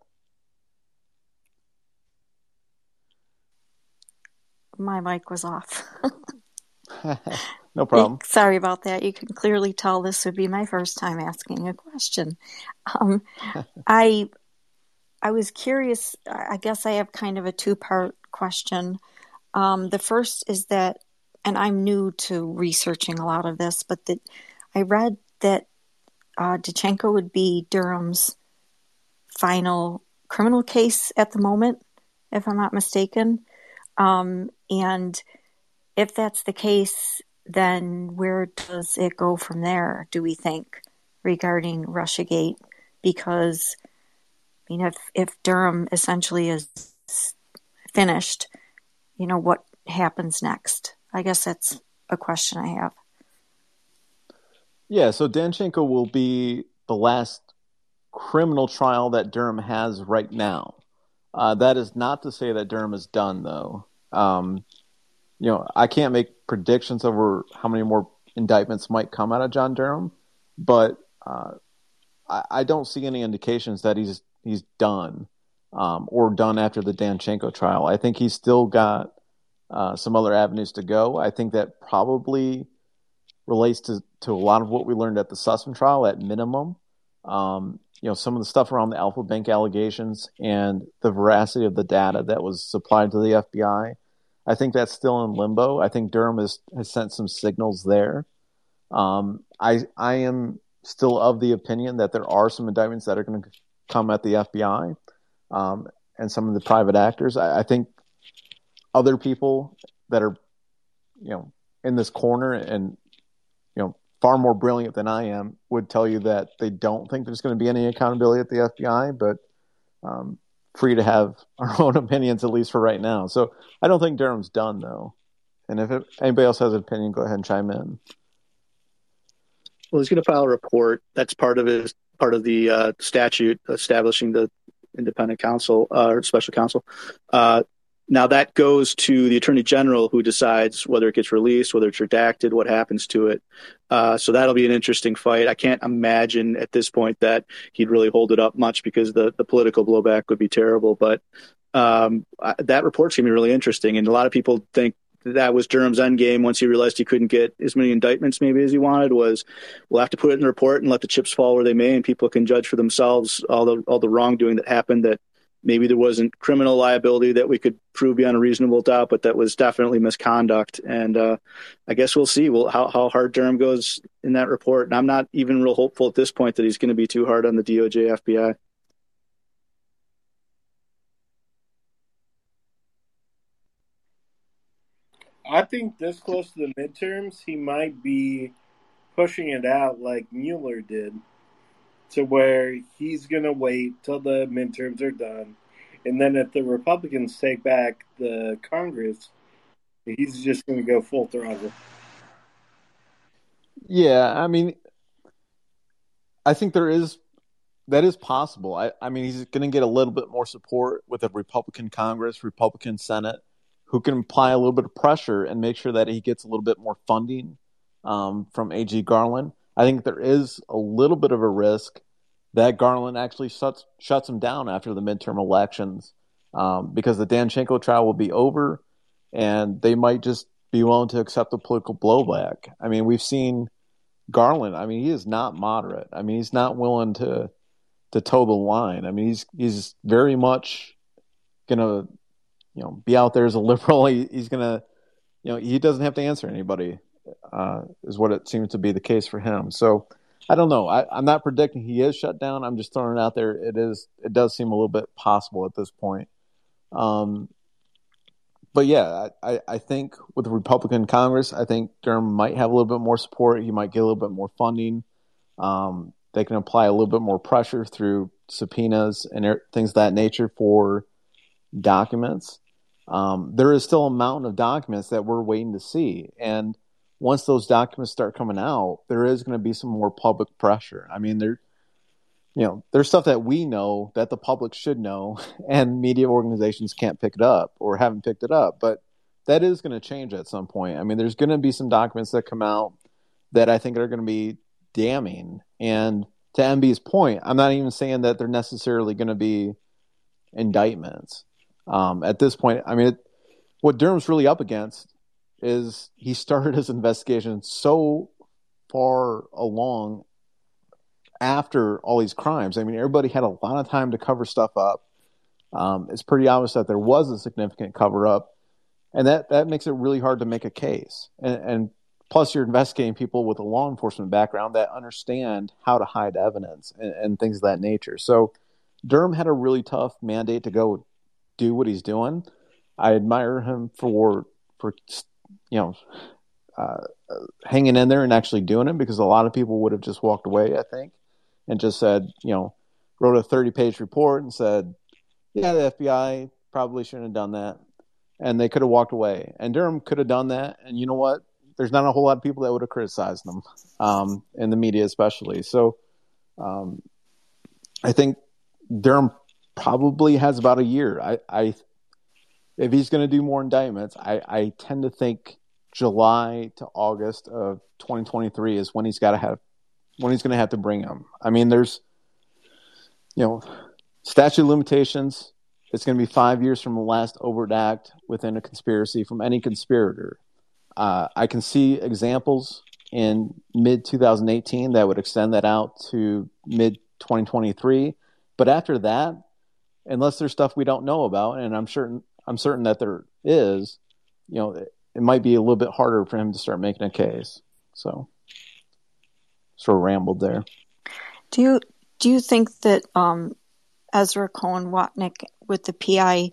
My mic was off. no problem. Sorry about that. You can clearly tell this would be my first time asking a question. Um, I I was curious. I guess I have kind of a two part question. Um, the first is that, and I'm new to researching a lot of this, but that I read that uh, would be Durham's final criminal case at the moment, if I'm not mistaken. Um, and if that's the case, then where does it go from there, do we think, regarding Russiagate? Because, I mean, if, if Durham essentially is finished, you know, what happens next? I guess that's a question I have. Yeah, so Danchenko will be the last criminal trial that Durham has right now. Uh, that is not to say that Durham is done, though. Um, you know, I can't make predictions over how many more indictments might come out of John Durham, but uh, I, I, don't see any indications that he's he's done um, or done after the Danchenko trial. I think he's still got uh, some other avenues to go. I think that probably relates to, to a lot of what we learned at the Sussmann trial at minimum. Um, you know, some of the stuff around the Alfa Bank allegations and the veracity of the data that was supplied to the FBI. I think that's still in limbo. I think Durham has, has sent some signals there. Um, I I am still of the opinion that there are some indictments that are going to come at the FBI um, and some of the private actors. I, I, think other people that are, you know, in this corner and you know far more brilliant than I am would tell you that they don't think there's going to be any accountability at the FBI, but um, free to have our own opinions at least for right now. So I don't think Durham's done though. And if it, anybody else has an opinion, go ahead and chime in. Well, he's going to file a report. That's part of his part of the uh, statute establishing the independent counsel uh, or special counsel. Uh, now that goes to the attorney general who decides whether it gets released, whether it's redacted, what happens to it. Uh, so that'll be an interesting fight. I can't imagine at this point that he'd really hold it up much because the, the political blowback would be terrible. But um, that report's going to be really interesting. And a lot of people think that was Durham's end game once he realized he couldn't get as many indictments maybe as he wanted was we'll have to put it in the report and let the chips fall where they may and people can judge for themselves all the all the wrongdoing that happened that maybe there wasn't criminal liability that we could prove beyond a reasonable doubt but that was definitely misconduct. And uh, I guess we'll see. How, how hard Durham goes in that report. And I'm not even real hopeful at this point that he's going to be too hard on the DOJ FBI I think this close to the midterms, he might be pushing it out like Mueller did, to where he's going to wait till the midterms are done. And then if the Republicans take back the Congress, he's just going to go full throttle. Yeah, I mean, I think there is that is possible. I, I mean, he's going to get a little bit more support with a Republican Congress, Republican Senate who can apply a little bit of pressure and make sure that he gets a little bit more funding um, from AG Garland. I think there is a little bit of a risk that Garland actually shuts shuts him down after the midterm elections um, because the Danchenko trial will be over, and they might just be willing to accept the political blowback. I mean, we've seen Garland. I mean, he is not moderate. I mean, he's not willing to to toe the line. I mean, he's he's very much gonna you know be out there as a liberal. He, he's gonna you know he doesn't have to answer anybody. Uh, is what it seems to be the case for him. So I don't know. I, am not predicting he is shut down. I'm just throwing it out there. It is. It does seem a little bit possible at this point. Um, but yeah, I, I think with the Republican Congress, I think Durham might have a little bit more support. He might get a little bit more funding. Um, they can apply a little bit more pressure through subpoenas and er, things of that nature for documents. Um, there is still a mountain of documents that we're waiting to see. And once those documents start coming out, there is going to be some more public pressure. I mean, there, you know, there's stuff that we know that the public should know, and media organizations can't pick it up or haven't picked it up. But that is going to change at some point. I mean, there's going to be some documents that come out that I think are going to be damning. And to MB's point, I'm not even saying that they're necessarily going to be indictments. Um, at this point, I mean, it, what Durham's really up against is he started his investigation so far along after all these crimes. I mean, everybody had a lot of time to cover stuff up. Um, it's pretty obvious that there was a significant cover up, and that that makes it really hard to make a case. And, and plus, you're investigating people with a law enforcement background that understand how to hide evidence and, and things of that nature. So Durham had a really tough mandate to go do what he's doing. I admire him for for you know uh, hanging in there and actually doing it because a lot of people would have just walked away, I think, and just said, you know, wrote a 30 page report and said, yeah, the FBI probably shouldn't have done that. And they could have walked away. And Durham could have done that. And you know what? There's not a whole lot of people that would have criticized them, um, in the media especially. So um, I think Durham probably has about a year. I, I if he's going to do more indictments, I, I tend to think July to August of 2023 is when he's got to have when he's going to have to bring him. I mean, there's you know statute limitations. It's going to be five years from the last overt act within a conspiracy from any conspirator. Uh, I can see examples in mid 2018 that would extend that out to mid 2023. But after that, unless there's stuff we don't know about, and I'm certain I'm certain that there is, you know, it, it might be a little bit harder for him to start making a case. So, sort of rambled there. Do you do you think that um, Ezra Cohen Watnick with the PI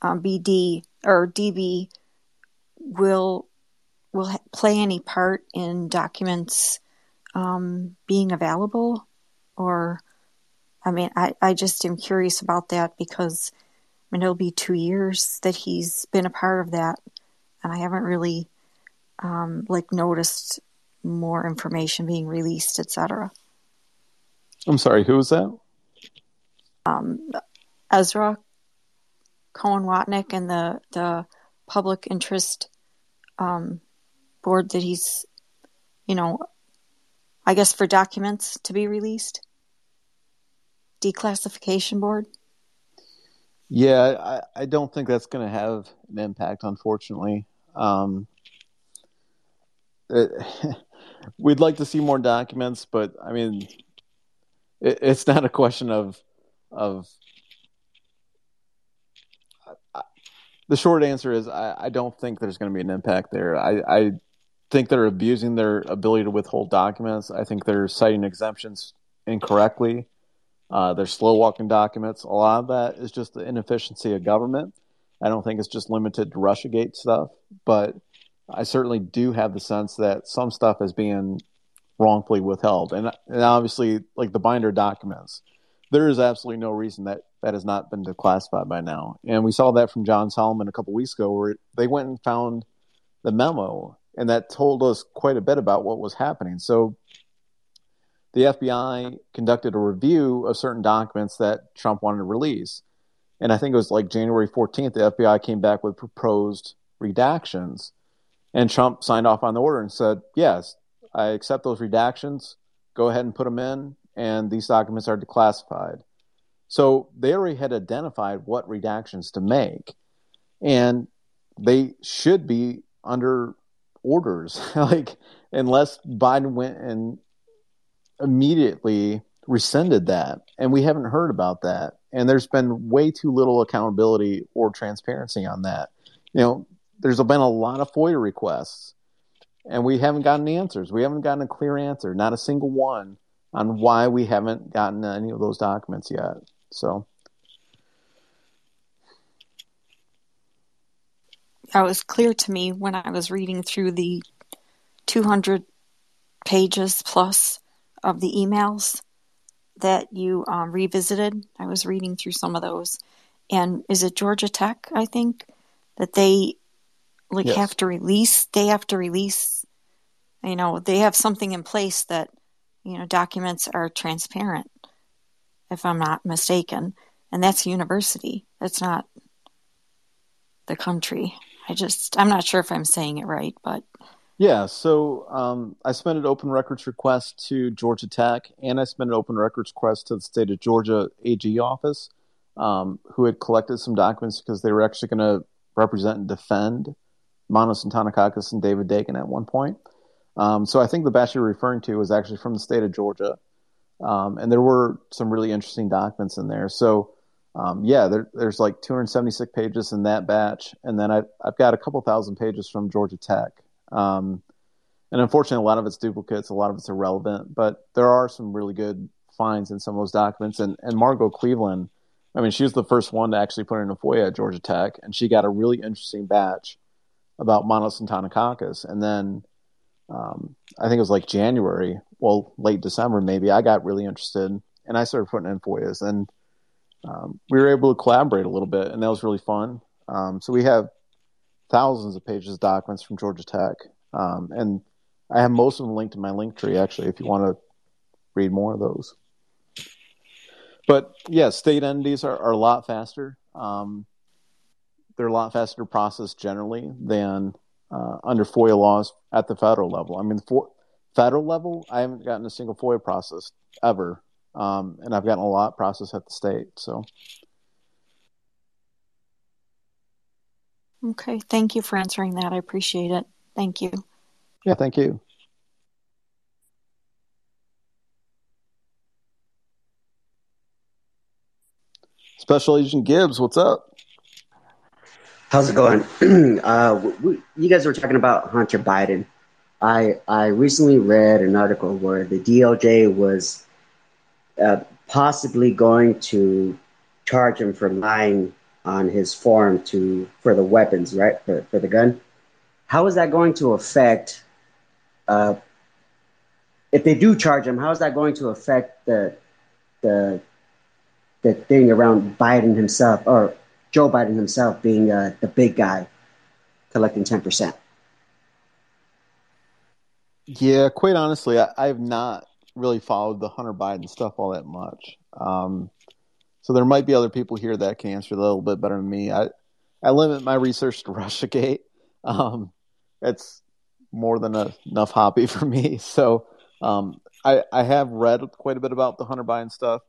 um, BD or DB will will play any part in documents um, being available, or I mean, I, I just am curious about that because I mean, it'll be two years that he's been a part of that, and I haven't really um, like noticed more information being released, etc. I'm sorry, who was that? Um, Ezra Cohen Watnick and the the public interest um, board that he's, you know, I guess for documents to be released declassification board? Yeah, I, I don't think that's going to have an impact, unfortunately. Um, it, we'd like to see more documents, but I mean, it, it's not a question of of. the short answer is I, I don't think there's going to be an impact there. I, I think they're abusing their ability to withhold documents. I think they're citing exemptions incorrectly. Uh, they're slow walking documents. A lot of that is just the inefficiency of government. I don't think it's just limited to Russiagate stuff, but I certainly do have the sense that some stuff is being wrongfully withheld. And, and obviously, like the binder documents, there is absolutely no reason that that has not been declassified by now. And we saw that from John Solomon a couple weeks ago, where they went and found the memo, and that told us quite a bit about what was happening. So the FBI conducted a review of certain documents that Trump wanted to release. And I think it was like January 14th, the FBI came back with proposed redactions. And Trump signed off on the order and said, Yes, I accept those redactions. Go ahead and put them in. And these documents are declassified. So they already had identified what redactions to make. And they should be under orders. like, unless Biden went and immediately rescinded that, and we haven't heard about that. And there's been way too little accountability or transparency on that. You know, there's been a lot of FOIA requests, and we haven't gotten answers. We haven't gotten a clear answer, not a single one, on why we haven't gotten any of those documents yet. So. That was clear to me when I was reading through the 200 pages plus of the emails that you um, revisited. I was reading through some of those, and is it Georgia Tech? I think that they like yes. have to release. They have to release. You know, they have something in place that you know documents are transparent. If I'm not mistaken, and that's university. That's not the country. I just I'm not sure if I'm saying it right, but yeah, so um, I an open records request to Georgia Tech, and I submitted open records request to the state of Georgia AG office, um, who had collected some documents because they were actually going to represent and defend Manos Antonakakis and David Dagon at one point. Um, so I think the batch you're referring to was actually from the state of Georgia, um, and there were some really interesting documents in there. So um, yeah, there, there's like 276 pages in that batch, and then I, I've got a couple thousand pages from Georgia Tech. Um, and unfortunately, a lot of it's duplicates, a lot of it's irrelevant, but there are some really good finds in some of those documents. And, and Margot Cleveland, I mean, she was the first one to actually put in a FOIA at Georgia Tech, and she got a really interesting batch about Manos Antonakakis. And then um, I think it was like January, well, late December maybe, I got really interested and I started putting in FOIAs. And um, we were able to collaborate a little bit, and that was really fun. Um, so we have thousands of pages of documents from Georgia Tech. Um, and I have most of them linked in my link tree, actually, if you want to read more of those. But yeah, state entities are, are a lot faster. Um, they're a lot faster to process generally than uh, under FOIA laws at the federal level. I mean, the federal level, I haven't gotten a single FOIA process ever, um, and I've gotten a lot processed at the state. So. Okay, thank you for answering that. I appreciate it. Thank you. Yeah, thank you. Special Agent Gibbs, what's up? How's it going? uh, we, you guys were talking about Hunter Biden. I I recently read an article where the DOJ was uh, possibly going to charge him for lying on his farm to for the weapons, right? For for the gun. How is that going to affect? Uh, if they do charge him, how is that going to affect the the the thing around Biden himself or Joe Biden himself being uh, the big guy collecting 10%. Yeah, quite honestly, I, have not really followed the Hunter Biden stuff all that much. Um, so there might be other people here that can answer a little bit better than me. I, I limit my research to Russiagate. Um, it's more than a, enough hobby for me. So um, I, I have read quite a bit about the Hunter Biden stuff.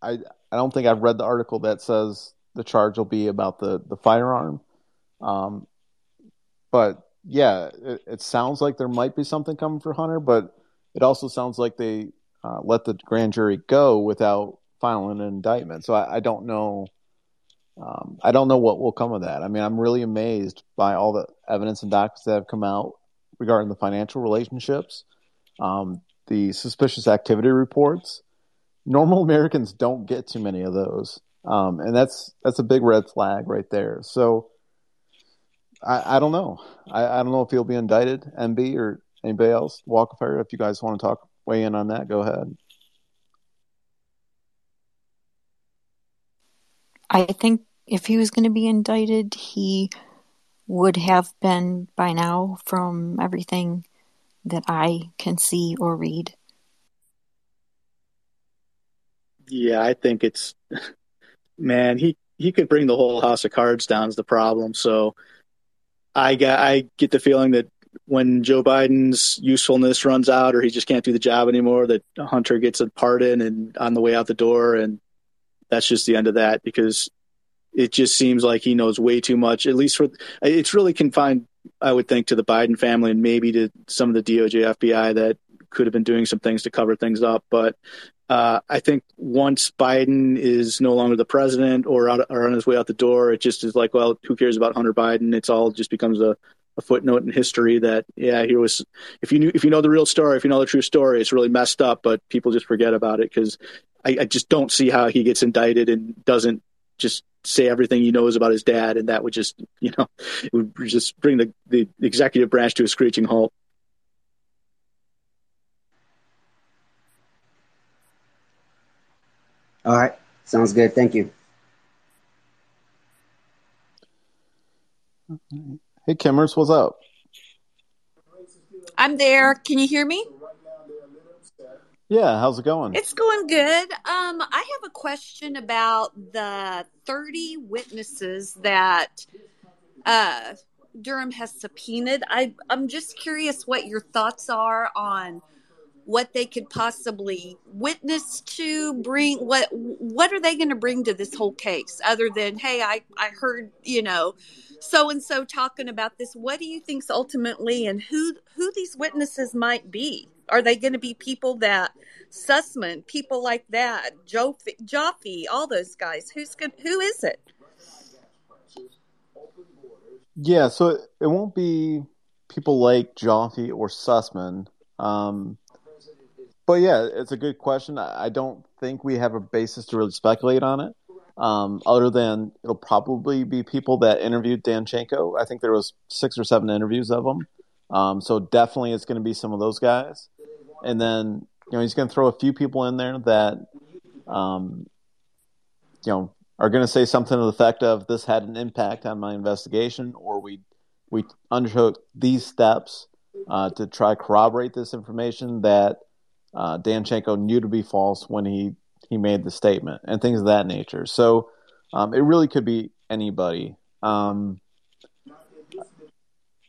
I I don't think I've read the article that says the charge will be about the the firearm. Um, but yeah, it, it, sounds like there might be something coming for Hunter, but it also sounds like they uh, let the grand jury go without filing an indictment. So I, I don't know. Um, I don't know what will come of that. I mean, I'm really amazed by all the evidence and documents that have come out regarding the financial relationships, um, the suspicious activity reports, normal Americans don't get too many of those, um, and that's that's a big red flag right there. So I, I don't know. I, I, don't know if he'll be indicted, MB or anybody else. Walk of Fire. If you guys want to talk, weigh in on that. Go ahead. I think if he was going to be indicted, he would have been by now from everything that I can see or read. Yeah, I think it's man, he he could bring the whole house of cards down is the problem. So I get I get the feeling that when Joe Biden's usefulness runs out or he just can't do the job anymore, that Hunter gets a pardon and on the way out the door and that's just the end of that because it just seems like he knows way too much. At least for it's really confined, I would think, to the Biden family and maybe to some of the DOJ, FBI that could have been doing some things to cover things up. But uh, I think once Biden is no longer the president or, out, or on his way out the door, it just is like, well, who cares about Hunter Biden? It's all just becomes a, a footnote in history that, yeah, here was, if you knew, if you know the real story, if you know the true story, it's really messed up, but people just forget about it because I, I just don't see how he gets indicted and doesn't just say everything he knows about his dad. And that would just, you know, it would just bring the, the executive branch to a screeching halt. All right. Sounds good. Thank you. Hey, Kimmers, what's up? I'm there. Can you hear me? Yeah, how's it going? It's going good. Um, I have a question about the 30 witnesses that uh, Durham has subpoenaed. I, I'm just curious what your thoughts are on what they could possibly witness to bring what what are they going to bring to this whole case other than hey i i heard you know so and so talking about this what do you think's ultimately and who who these witnesses might be are they going to be people that sussmann people like that joe joffe all those guys who's who is it yeah so it won't be people like joffe or sussmann um but yeah, it's a good question. I don't think we have a basis to really speculate on it. Um, other than it'll probably be people that interviewed Danchenko. I think there was six or seven interviews of him. Um, so definitely it's going to be some of those guys. And then, you know, he's going to throw a few people in there that, um, you know, are going to say something to the effect of this had an impact on my investigation or we, we undertook these steps uh, to try corroborate this information that uh, Danchenko knew to be false when he, he made the statement and things of that nature. So um, it really could be anybody. Um,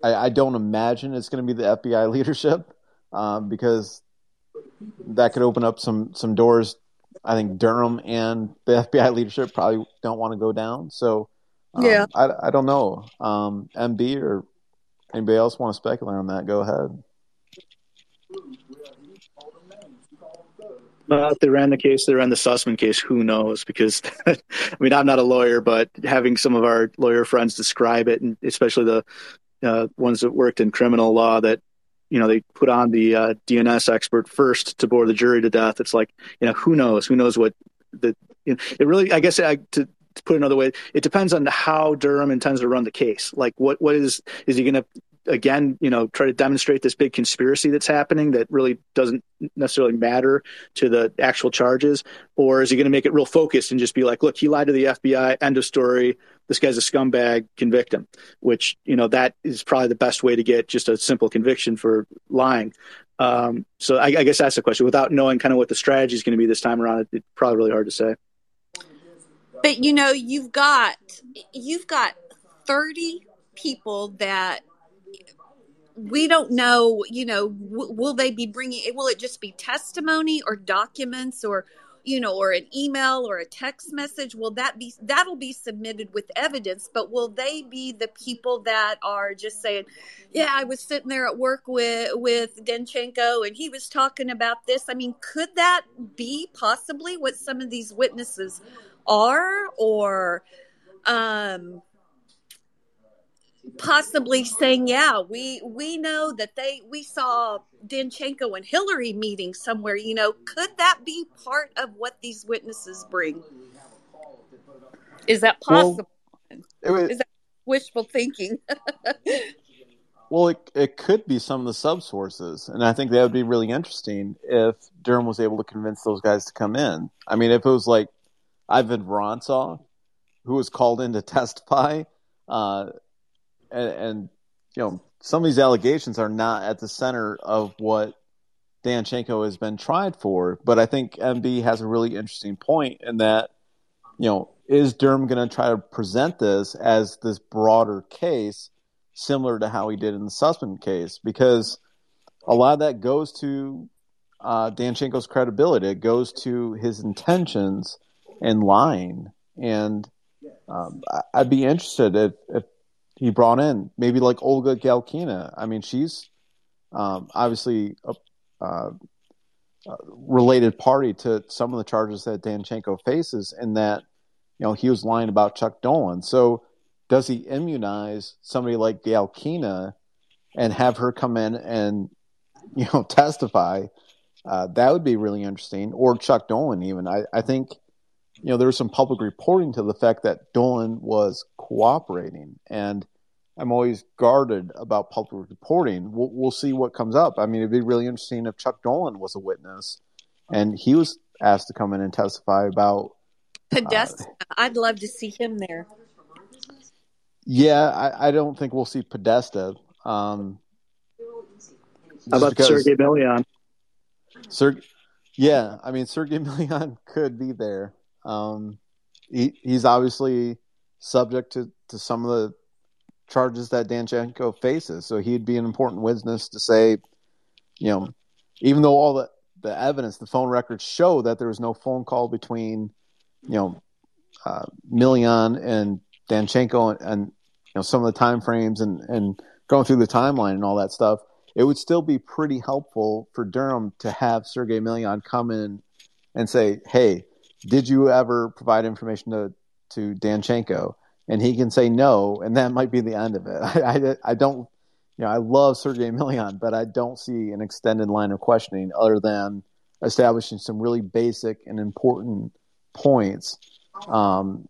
I, I, don't imagine it's going to be the FBI leadership um, because that could open up some some doors. I think Durham and the FBI leadership probably don't want to go down. So um, yeah, I, I don't know. Um, MB or anybody else want to speculate on that? Go ahead. Well, if they ran the case, they ran the Sussmann case. Who knows? Because I mean, I'm not a lawyer, but having some of our lawyer friends describe it, and especially the uh, ones that worked in criminal law, that you know they put on the uh, DNS expert first to bore the jury to death. It's like you know, who knows? Who knows what the? You know, it really, I guess, I, to to put another way, it depends on how Durham intends to run the case. Like, what what is is he going to again, you know, try to demonstrate this big conspiracy that's happening that really doesn't necessarily matter to the actual charges? Or is he going to make it real focused and just be like, look, he lied to the FBI, end of story. This guy's a scumbag, convict him, which, you know, that is probably the best way to get just a simple conviction for lying. Um, so I, I, guess that's the question. Without knowing kind of what the strategy is going to be this time around, it's probably really hard to say. But you know, you've got you've got thirty people that we don't know, you know, w- will they be bringing it? Will it just be testimony or documents or, you know, or an email or a text message? Will that be, that'll be submitted with evidence, but will they be the people that are just saying, yeah, I was sitting there at work with, with Danchenko and he was talking about this? I mean, could that be possibly what some of these witnesses are or, um, possibly saying, "Yeah, we we know that they we saw Danchenko and Hillary meeting somewhere." You know, could that be part of what these witnesses bring? Is that possible? Well, was, Is that wishful thinking? well, it it could be some of the sub sources, and I think that would be really interesting if Durham was able to convince those guys to come in. I mean, if it was like Ivan Vorontsov, who was called in to testify. Uh, and, and you know some of these allegations are not at the center of what Danchenko has been tried for. But I think MB has a really interesting point in that, you know, is Durham going to try to present this as this broader case, similar to how he did in the Sussmann case? Because a lot of that goes to uh, Danchenko's credibility. It goes to his intentions and lying. And um, I'd be interested if, if he brought in maybe like Olga Galkina. I mean, she's um, obviously a, uh, a, related party to some of the charges that Danchenko faces, in that you know he was lying about Chuck Dolan. So does he immunize somebody like Galkina and have her come in and you know testify? Uh, that would be really interesting. Or Chuck Dolan, even. I, I think you know, there was some public reporting to the fact that Dolan was cooperating, and I'm always guarded about public reporting. We'll, we'll, see what comes up. I mean, it'd be really interesting if Chuck Dolan was a witness, and he was asked to come in and testify about Podesta. Uh, I'd love to see him there. Yeah, I, I don't think we'll see Podesta. Um, How about Sergey Millian? Sergey, yeah, I mean Sergey Millian could be there. Um, he, he's obviously subject to, to some of the charges that Danchenko faces. So he'd be an important witness to say, you know, even though all the, the evidence, the phone records show that there was no phone call between, you know, uh, Millian and Danchenko and, and, you know, some of the time frames and, and going through the timeline and all that stuff, it would still be pretty helpful for Durham to have Sergey Millian come in and say, hey, did you ever provide information to to Danchenko? And he can say no, and that might be the end of it. I, I, I don't, you know, I love Sergey Millian, but I don't see an extended line of questioning other than establishing some really basic and important points um,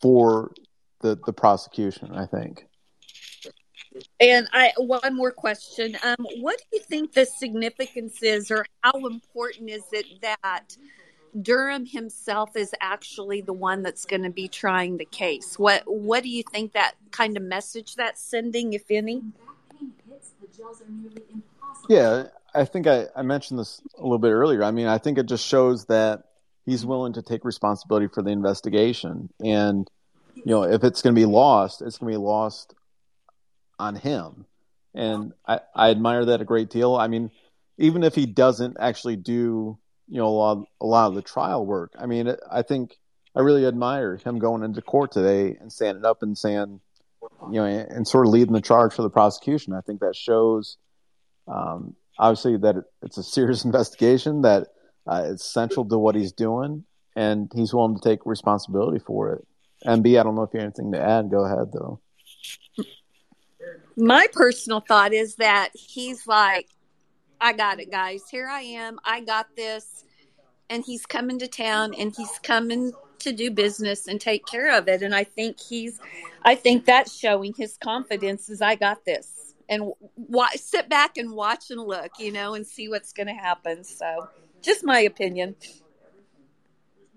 for the the prosecution. I think. And I one more question. Um, what do you think the significance is, or how important is it that Durham himself is actually the one that's going to be trying the case? What What do you think that kind of message that's sending, if any? Yeah, I think I, I mentioned this a little bit earlier. I mean, I think it just shows that he's willing to take responsibility for the investigation, and you know, if it's going to be lost, it's going to be lost on him. And I, I admire that a great deal. I mean, even if he doesn't actually do, you know, a lot, a lot of the trial work, I mean, I think I really admire him going into court today and standing up and saying, you know, and sort of leading the charge for the prosecution. I think that shows, um, obviously, that it's a serious investigation, that uh, it's central to what he's doing, and he's willing to take responsibility for it. MB, I don't know if you have anything to add. Go ahead, though my personal thought is that he's like, I got it, guys. Here I am. I got this. And he's coming to town and he's coming to do business and take care of it. And I think he's, I think that's showing his confidence is I got this. And sit back and watch and look, you know, and see what's going to happen. So, just my opinion.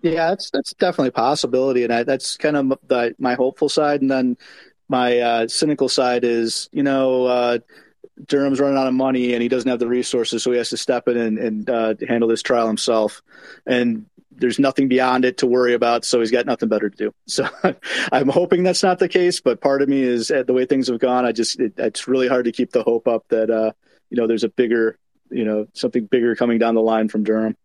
Yeah, that's that's definitely a possibility, and I, that's kind of the, my hopeful side. And then my uh, cynical side is, you know, uh, Durham's running out of money and he doesn't have the resources, so he has to step in and, and uh, handle this trial himself. And there's nothing beyond it to worry about, so he's got nothing better to do. So I'm hoping that's not the case, but part of me is the way things have gone. I just it, it's really hard to keep the hope up that uh, you know there's a bigger, you know, something bigger coming down the line from Durham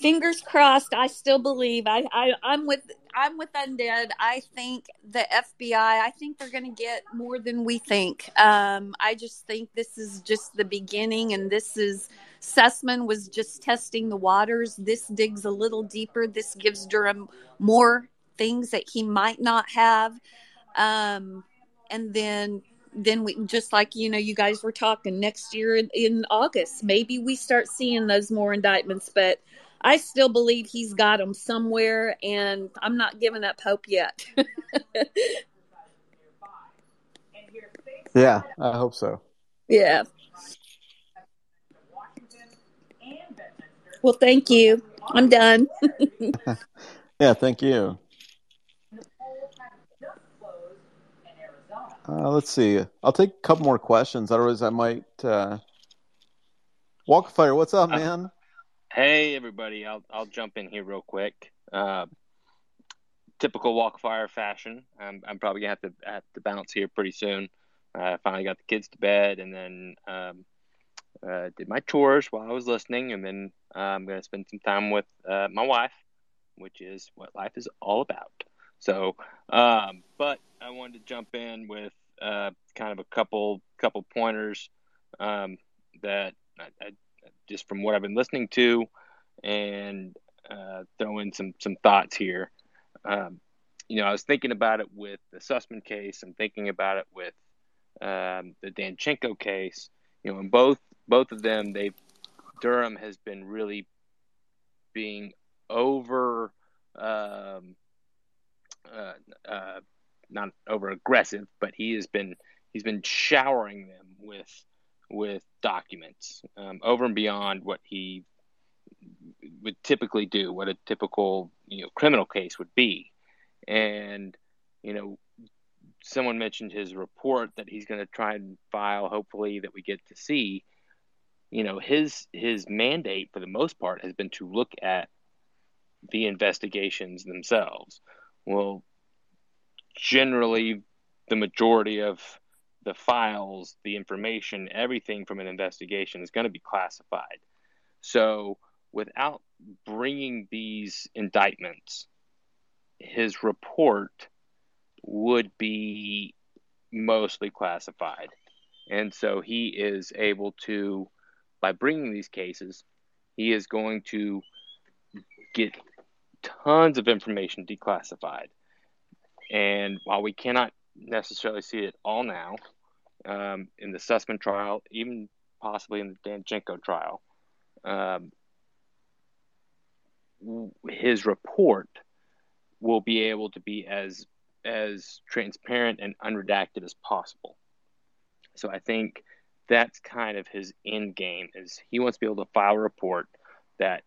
fingers crossed i still believe i, I i'm with i'm with undead. I think the fbi i think they're going to get more than we think. Um i just think this is just the beginning and this is sussmann was just testing the waters. This digs a little deeper. This gives durham more things that he might not have. Um and then then we just like you know you guys were talking next year in, in august maybe we start seeing those more indictments but I still believe he's got them somewhere, and I'm not giving up hope yet. yeah, I hope so. Yeah. Well, thank you. I'm done. yeah, thank you. Uh, let's see. I'll take a couple more questions. Otherwise, I might. Uh... Walkfire, what's up, man? Hey everybody, I'll I'll jump in here real quick. Uh, typical walk fire fashion. I'm I'm probably gonna have to have to bounce here pretty soon. Uh, I finally got the kids to bed and then um, uh, did my chores while I was listening, and then uh, I'm gonna spend some time with uh, my wife, which is what life is all about. So, um, but I wanted to jump in with uh, kind of a couple couple pointers um, that I, I just from what I've been listening to, and uh, throw in some some thoughts here. Um, you know, I was thinking about it with the Sussmann case. I'm thinking about it with um, the Danchenko case. You know, in both both of them, they Durham has been really being over, um, uh, uh, not over aggressive, but he has been he's been showering them with with documents um, over and beyond what he would typically do, what a typical you know criminal case would be, and you know someone mentioned his report that he's going to try and file hopefully that we get to see. You know his his mandate for the most part has been to look at the investigations themselves. Well generally the majority of the files, the information, everything from an investigation is going to be classified. So, without bringing these indictments, his report would be mostly classified. And so he is able to, by bringing these cases, he is going to get tons of information declassified. And while we cannot necessarily see it all now um, in the Sussmann trial, even possibly in the Danchenko trial. um, his report will be able to be as as transparent and unredacted as possible. So I think that's kind of his end game is he wants to be able to file a report that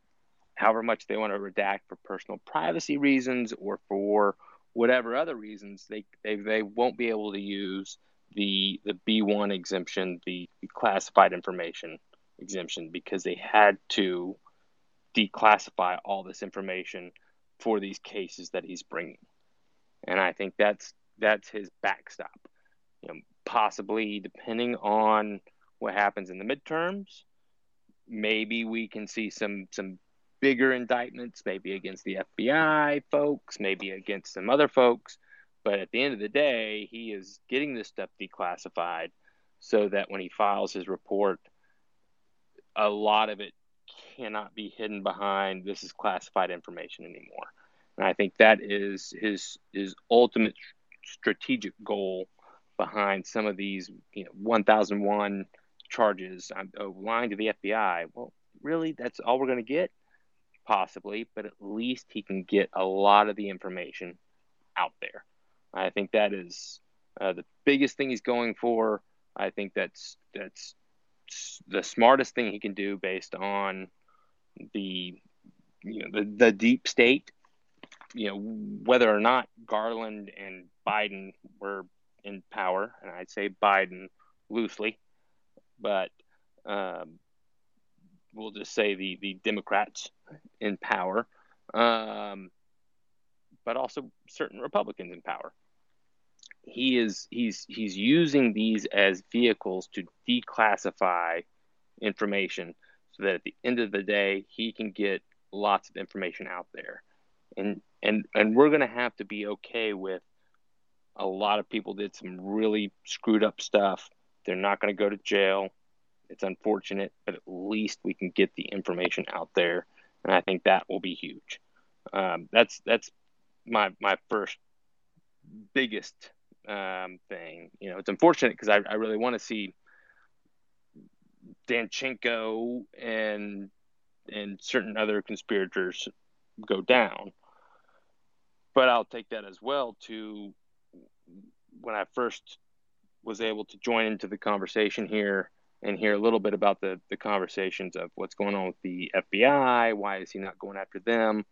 however much they want to redact for personal privacy reasons or for whatever other reasons they they, they won't be able to use the the B1 exemption the, classified information exemption because they had to declassify all this information for these cases that he's bringing and I think that's that's his backstop. You know, possibly depending on what happens in the midterms, maybe we can see some some bigger indictments, maybe against the FBI folks, maybe against some other folks. But at the end of the day, he is getting this stuff declassified so that when he files his report, a lot of it cannot be hidden behind this is classified information anymore. And I think that is his his ultimate strategic goal behind some of these you know 1001 charges I'm uh, lying to the FBI. Well, really, that's all we're going to get, possibly, but at least he can get a lot of the information out there. I think that is uh, the biggest thing he's going for. I think that's that's the smartest thing he can do based on the you know the, the deep state you know, whether or not Garland and Biden were in power, and I'd say Biden loosely, but um, we'll just say the, the Democrats in power, um, but also certain Republicans in power. He is he's he's using these as vehicles to declassify information so that at the end of the day he can get lots of information out there. And and and we're going to have to be okay with a lot of people did some really screwed up stuff. They're not going to go to jail. It's unfortunate but at least we can get the information out there and i think that will be huge. Um, that's that's my my first biggest um, thing. You know it's unfortunate because I, I really want to see danchenko and and certain other conspirators go down. But I'll take that as well to when I first was able to join into the conversation here and hear a little bit about the, the conversations of what's going on with the FBI, why is he not going after them,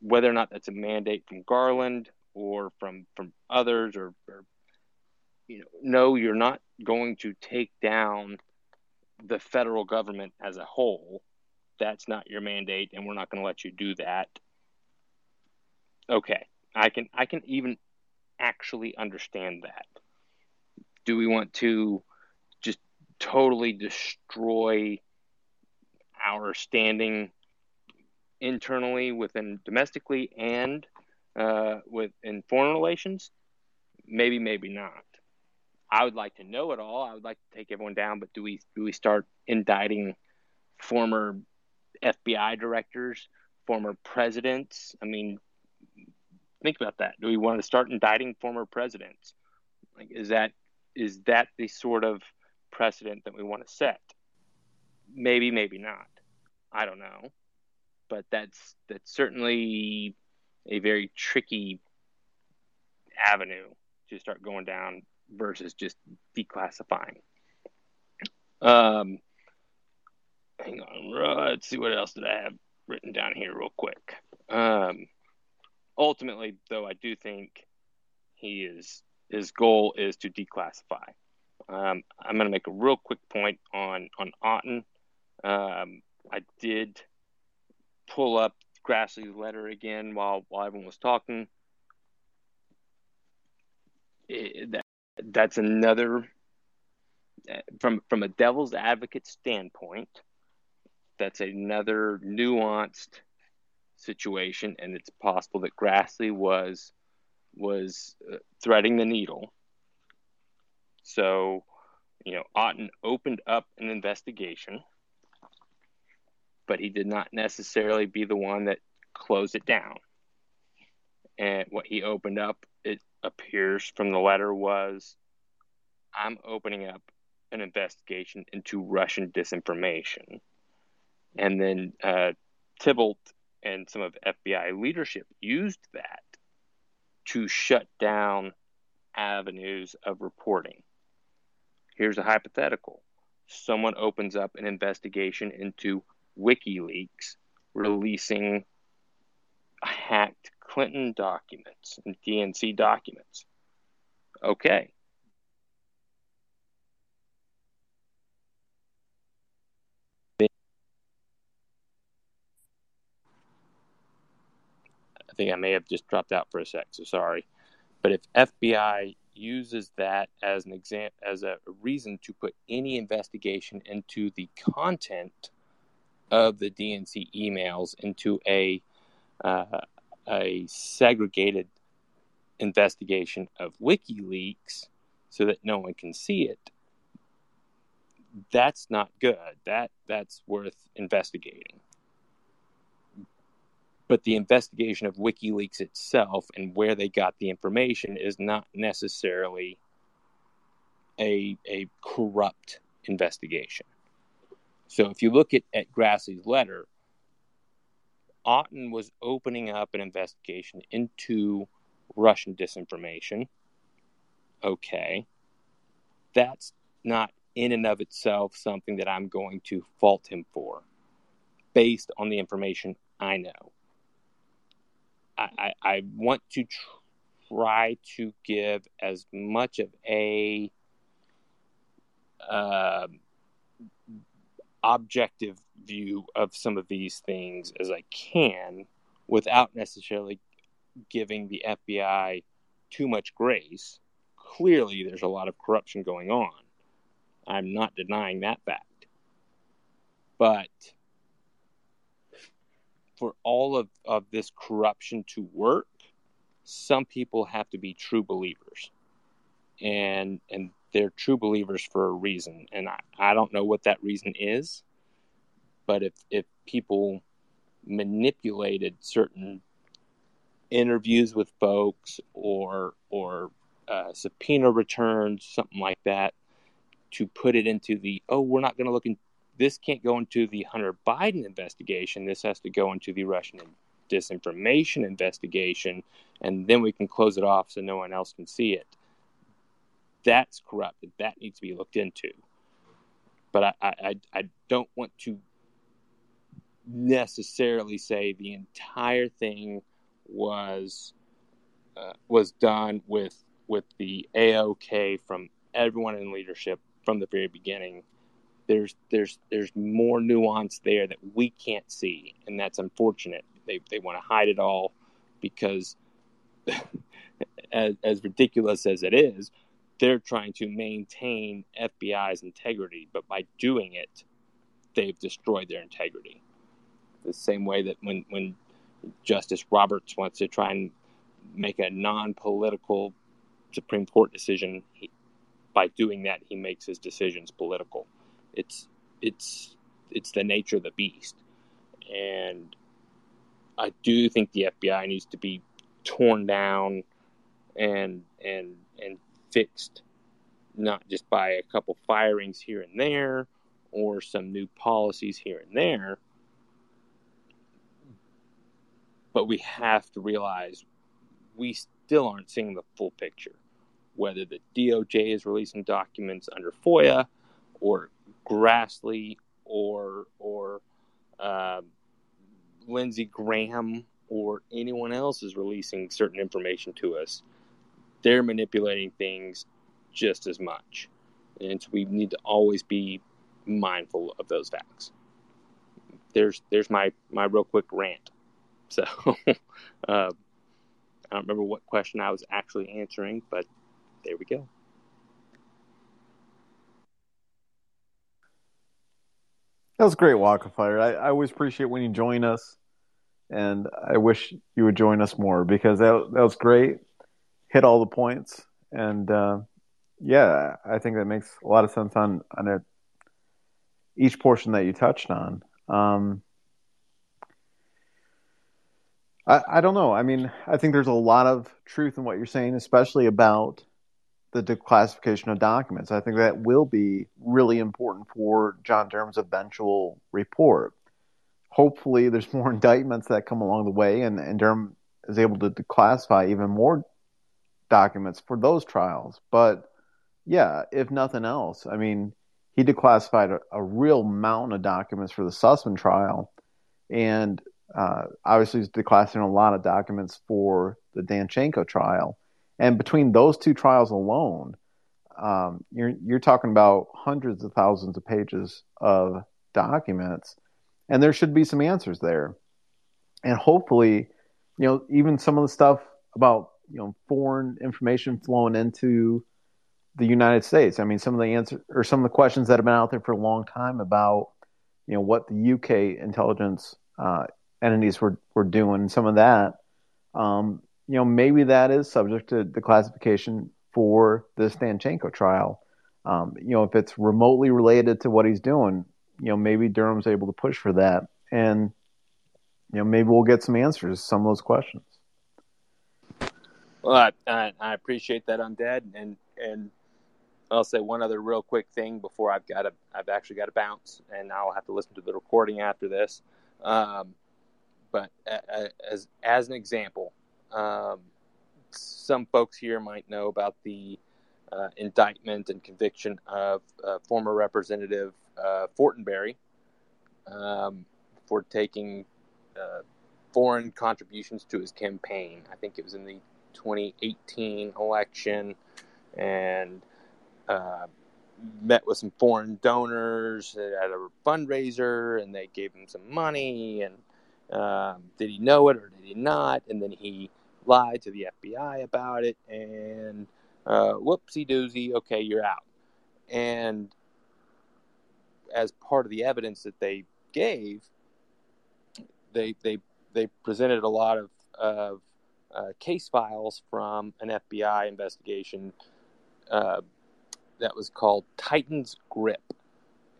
whether or not that's a mandate from Garland or from from others or, or you know no you're not going to take down the federal government as a whole that's not your mandate and we're not going to let you do that Okay, I can I can even actually understand that. Do we want to just totally destroy our standing internally within domestically and uh, within foreign relations? Maybe, maybe not. I would like to know it all. I would like to take everyone down, but do we do we start indicting former FBI directors, former presidents? I mean, think about that. Do we want to start indicting former presidents? Like, is that is that the sort of precedent that we want to set? Maybe, maybe not. I don't know, but that's that's certainly a very tricky avenue to start going down versus just declassifying. Um, hang on, let's see what else did I have written down here real quick. Um, ultimately, though, I do think he is his goal is to declassify. Um, I'm going to make a real quick point on on Auten. Um, I did pull up Grassley's letter again while while everyone was talking. It, that, that's another from from a devil's advocate standpoint. That's another nuanced situation, and it's possible that Grassley was was uh, threading the needle. So, you know, Auten opened up an investigation, but he did not necessarily be the one that closed it down. And what he opened up, it appears from the letter, was I'm opening up an investigation into Russian disinformation. And then uh, Thibault and some of FBI leadership used that to shut down avenues of reporting. Here's a hypothetical someone opens up an investigation into WikiLeaks releasing hacked Clinton documents and DNC documents. Okay. I think I may have just dropped out for a sec, so sorry. But if FBI uses that as an exam as a reason to put any investigation into the content of the DNC emails into a uh, a segregated investigation of WikiLeaks so that no one can see it. That's not good. That that's worth investigating. But the investigation of WikiLeaks itself and where they got the information is not necessarily a a corrupt investigation. So if you look at, at Grassley's letter, Auten was opening up an investigation into Russian disinformation. Okay. That's not in and of itself something that I'm going to fault him for based on the information I know. I, I, I want to try to give as much of a uh, objective view of some of these things as I can without necessarily giving the FBI too much grace. Clearly, there's a lot of corruption going on. I'm not denying that fact. But for all of, of this corruption to work, some people have to be true believers. And and they're true believers for a reason. And I, I don't know what that reason is. But if, if people manipulated certain interviews with folks or or uh, subpoena returns, something like that, to put it into the oh, we're not going to look in. This can't go into the Hunter Biden investigation. This has to go into the Russian disinformation investigation, and then we can close it off so no one else can see it. That's corrupted. That needs to be looked into. But I, I, I don't want to necessarily say the entire thing was uh, was done with with the AOK from everyone in leadership from the very beginning. There's there's there's more nuance there that we can't see, and that's unfortunate. They they want to hide it all because, as, as ridiculous as it is, they're trying to maintain FBI's integrity, but by doing it, they've destroyed their integrity the same way that when when Justice Roberts wants to try and make a non-political Supreme Court decision, he, by doing that, he makes his decisions political. It's it's it's the nature of the beast, and I do think the FBI needs to be torn down and and fixed, not just by a couple firings here and there or some new policies here and there, but we have to realize we still aren't seeing the full picture. Whether the DOJ is releasing documents under FOIA, or Grassley, or or uh, Lindsey Graham, or anyone else is releasing certain information to us, they're manipulating things just as much, and so we need to always be mindful of those facts. There's there's my my real quick rant. So uh, I don't remember what question I was actually answering, but there we go. That was a great walk of fire. I, I always appreciate when you join us, and I wish you would join us more because that that was great. Hit all the points, and uh, yeah, I think that makes a lot of sense on on a, each portion that you touched on. Um, I, I don't know. I mean, I think there's a lot of truth in what you're saying, especially about the declassification of documents. I think that will be really important for John Durham's eventual report. hopefully there's more indictments that come along the way, and, and Durham is able to declassify even more documents for those trials. But yeah, if nothing else, I mean, he declassified a, a real mountain of documents for the Sussmann trial, and uh, obviously he's declassifying a lot of documents for the Danchenko trial. And between those two trials alone, um, you're you're talking about hundreds of thousands of pages of documents, and there should be some answers there. And hopefully, you know, even some of the stuff about you know foreign information flowing into the United States. I mean, some of the answer or some of the questions that have been out there for a long time about you know what the UK intelligence uh, entities were were doing. Some of that, um, you know, maybe that is subject to the classification for the Danchenko trial. Um, you know, if it's remotely related to what he's doing, you know, maybe Durham's able to push for that, and you know, maybe we'll get some answers to some of those questions. Well, I, I, I appreciate that, Undead, and and I'll say one other real quick thing before I've got to I've actually got to bounce, and I'll have to listen to the recording after this. Um, but as as an example, um, some folks here might know about the uh, indictment and conviction of uh, former Representative uh, Fortenberry um, for taking uh, foreign contributions to his campaign. I think it was in the 2018 election, and uh, met with some foreign donors at a fundraiser, and they gave him some money. And um, did he know it or did he not? And then he lied to the FBI about it, and uh, whoopsie doozy, okay, you're out. And as part of the evidence that they gave, they they they presented a lot of, of uh, case files from an FBI investigation uh, that was called Titan's Grip,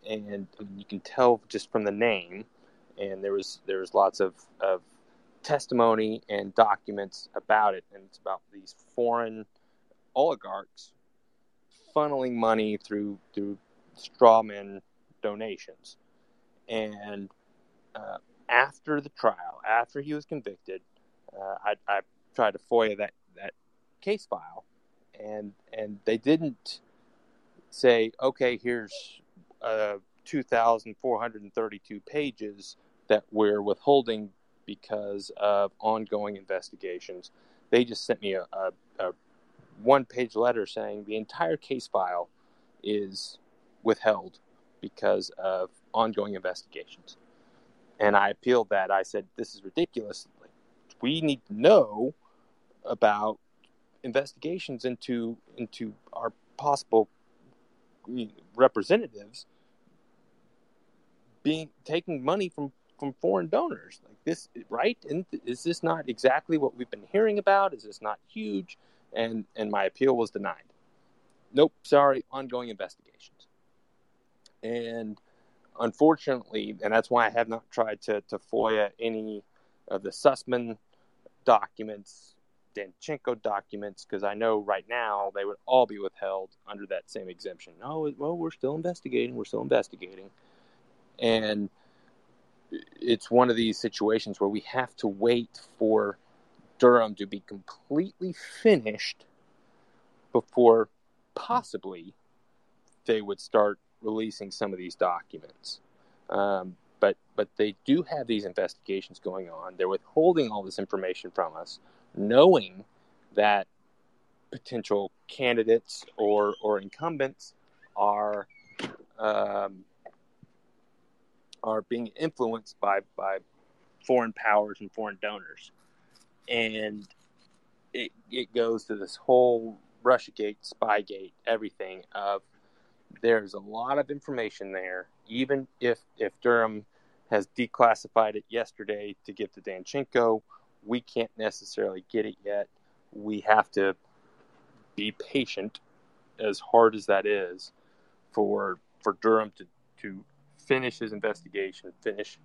and I mean, you can tell just from the name. And there was there was lots of, of testimony and documents about it, and it's about these foreign oligarchs funneling money through through strawman donations. And uh, after the trial, after he was convicted, uh, I, I, tried to FOIA that that case file, and and they didn't say, okay, here's uh, 2,432 pages that we're withholding because of ongoing investigations. They just sent me a, a, a one page letter saying the entire case file is withheld because of ongoing investigations. And I appealed that. I said, this is ridiculous. Like, we need to know about investigations into into our possible representatives being taking money from from foreign donors. Like this right? And is this not exactly what we've been hearing about? Is this not huge? And and my appeal was denied. Nope. Sorry. Ongoing investigations. And unfortunately and that's why i have not tried to to foia any of the sussmann documents danchenko documents because i know right now they would all be withheld under that same exemption no well we're still investigating we're still investigating and it's one of these situations where we have to wait for Durham to be completely finished before possibly they would start releasing some of these documents. Um, but but they do have these investigations going on. They're withholding all this information from us, knowing that potential candidates or or incumbents are um, are being influenced by by foreign powers and foreign donors, and it it goes to this whole RussiaGate, Spygate, everything of there's a lot of information there. Even if if Durham has declassified it yesterday to give to Danchenko, we can't necessarily get it yet. We have to be patient, as hard as that is, for for Durham to to finish his investigation, finish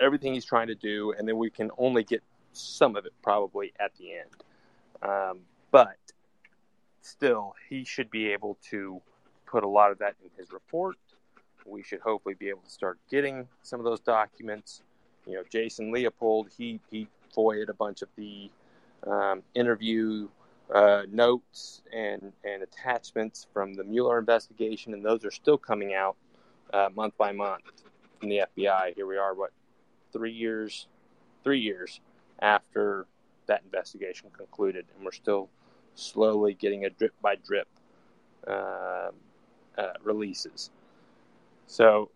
everything he's trying to do, and then we can only get some of it probably at the end. Um, but still, he should be able to put a lot of that in his report we should hopefully be able to start getting some of those documents. You know, Jason Leopold, he he FOIA'd a bunch of the um, interview uh, notes and and attachments from the Mueller investigation, and those are still coming out uh, month by month from the FBI. Here we are, what three years, three years after that investigation concluded, and we're still slowly getting a drip by drip uh, uh, releases. So,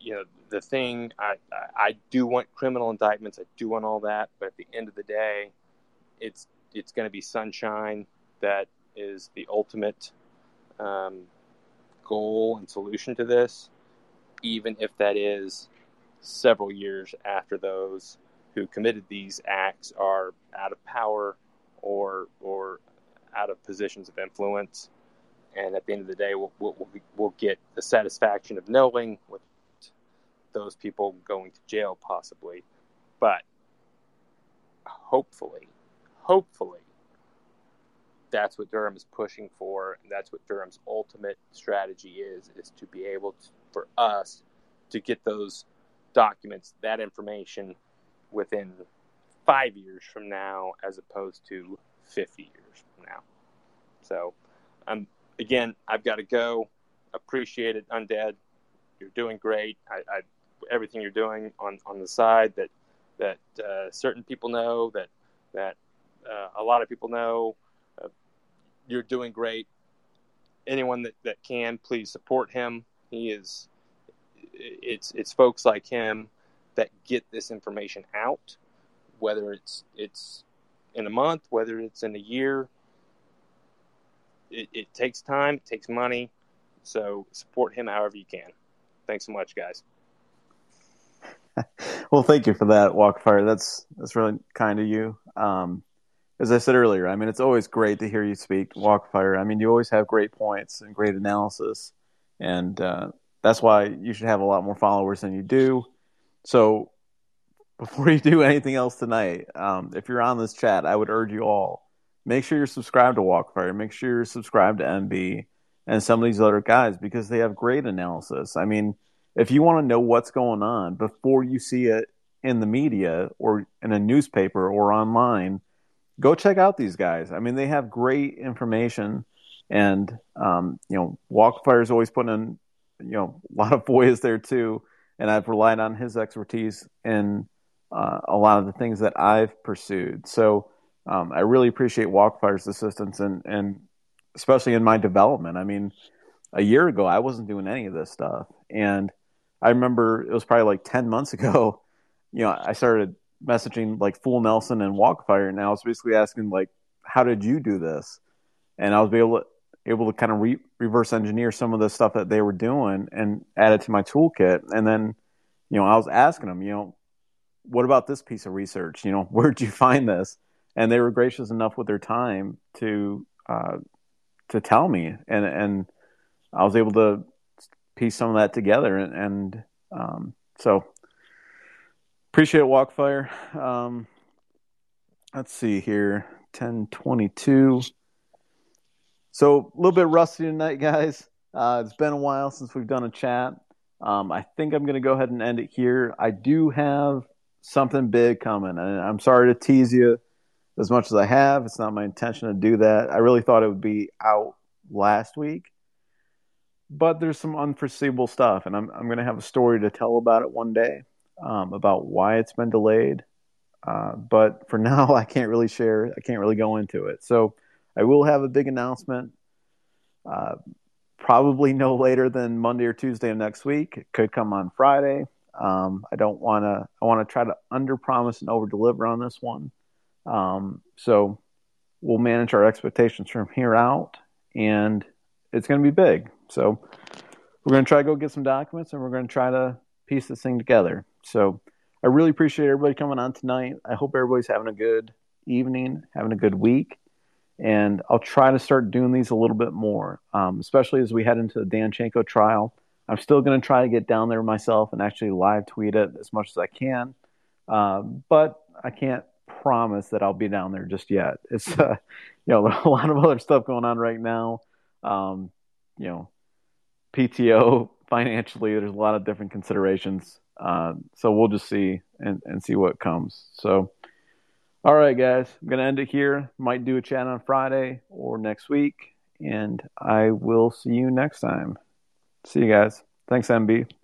you know, the thing I, I, do want criminal indictments. I do want all that, but at the end of the day, it's it's going to be sunshine that is the ultimate um, goal and solution to this, even if that is several years after those who committed these acts are out of power or or out of positions of influence. And at the end of the day, we'll, we'll, we'll get the satisfaction of knowing with those people going to jail, possibly. But hopefully, hopefully, that's what Durham is pushing for, and that's what Durham's ultimate strategy is: is to be able to, for us to get those documents, that information, within five years from now, as opposed to fifty years from now. So, um, again, I've got to go. Appreciate it, Undead. You're doing great. I, I everything you're doing on, on the side that that uh, certain people know that that uh, a lot of people know. Uh, you're doing great. Anyone that, that can, please support him. He is. It's it's folks like him that get this information out, whether it's it's in a month, whether it's in a year. It, it takes time, it takes money, so support him however you can. Thanks so much, guys. well, thank you for that, Walkfire. That's that's really kind of you. Um, as I said earlier, I mean, it's always great to hear you speak, Walkfire. I mean, you always have great points and great analysis, and uh, that's why you should have a lot more followers than you do. So, before you do anything else tonight, um, if you're on this chat, I would urge you all make sure you're subscribed to Walkfire. Make sure you're subscribed to MB and some of these other guys because they have great analysis. I mean if you want to know what's going on before you see it in the media or in a newspaper or online, go check out these guys. I mean, they have great information, and um, you know, Walkfire is always putting in you know a lot of boys there too, and I've relied on his expertise in uh, a lot of the things that I've pursued. So um, I really appreciate Walkfire's assistance and and especially in my development. I mean, a year ago I wasn't doing any of this stuff, and I remember it was probably like 10 months ago, you know, I started messaging like Fool Nelson and Walkfire, and I was basically asking, like, how did you do this? And I was able to, able to kind of re- reverse engineer some of the stuff that they were doing and add it to my toolkit. And then, you know, I was asking them, you know, what about this piece of research? You know, where'd you find this? And they were gracious enough with their time to uh, to tell me, and and I was able to piece some of that together. And, and um, so appreciate Walkfire. Um, let's see here, ten twenty two. So a little bit rusty tonight, guys. Uh, it's been a while since we've done a chat. Um, I think I'm going to go ahead and end it here. I do have something big coming, and I'm sorry to tease you as much as I have. It's not my intention to do that. I really thought it would be out last week, but there's some unforeseeable stuff, and I'm I'm going to have a story to tell about it one day, um, about why it's been delayed. Uh, but for now, I can't really share. I can't really go into it. So I will have a big announcement. Uh, probably no later than Monday or Tuesday of next week. It could come on Friday. Um, I don't want to. I want to try to under promise and over deliver on this one. Um, so we'll manage our expectations from here out, and it's going to be big. So we're going to try to go get some documents and we're going to try to piece this thing together. So I really appreciate everybody coming on tonight. I hope everybody's having a good evening, having a good week. And I'll try to start doing these a little bit more, um, especially as we head into the Danchenko trial. I'm still going to try to get down there myself and actually live tweet it as much as I can. Um, but I can't promise that I'll be down there just yet. It's, uh, you know, a lot of other stuff going on right now. Um, you know, PTO financially. There's a lot of different considerations. Uh, so we'll just see and, and see what comes. So, all right, guys, I'm going to end it here. Might do a chat on Friday or next week. And I will see you next time. See you guys. Thanks, MB.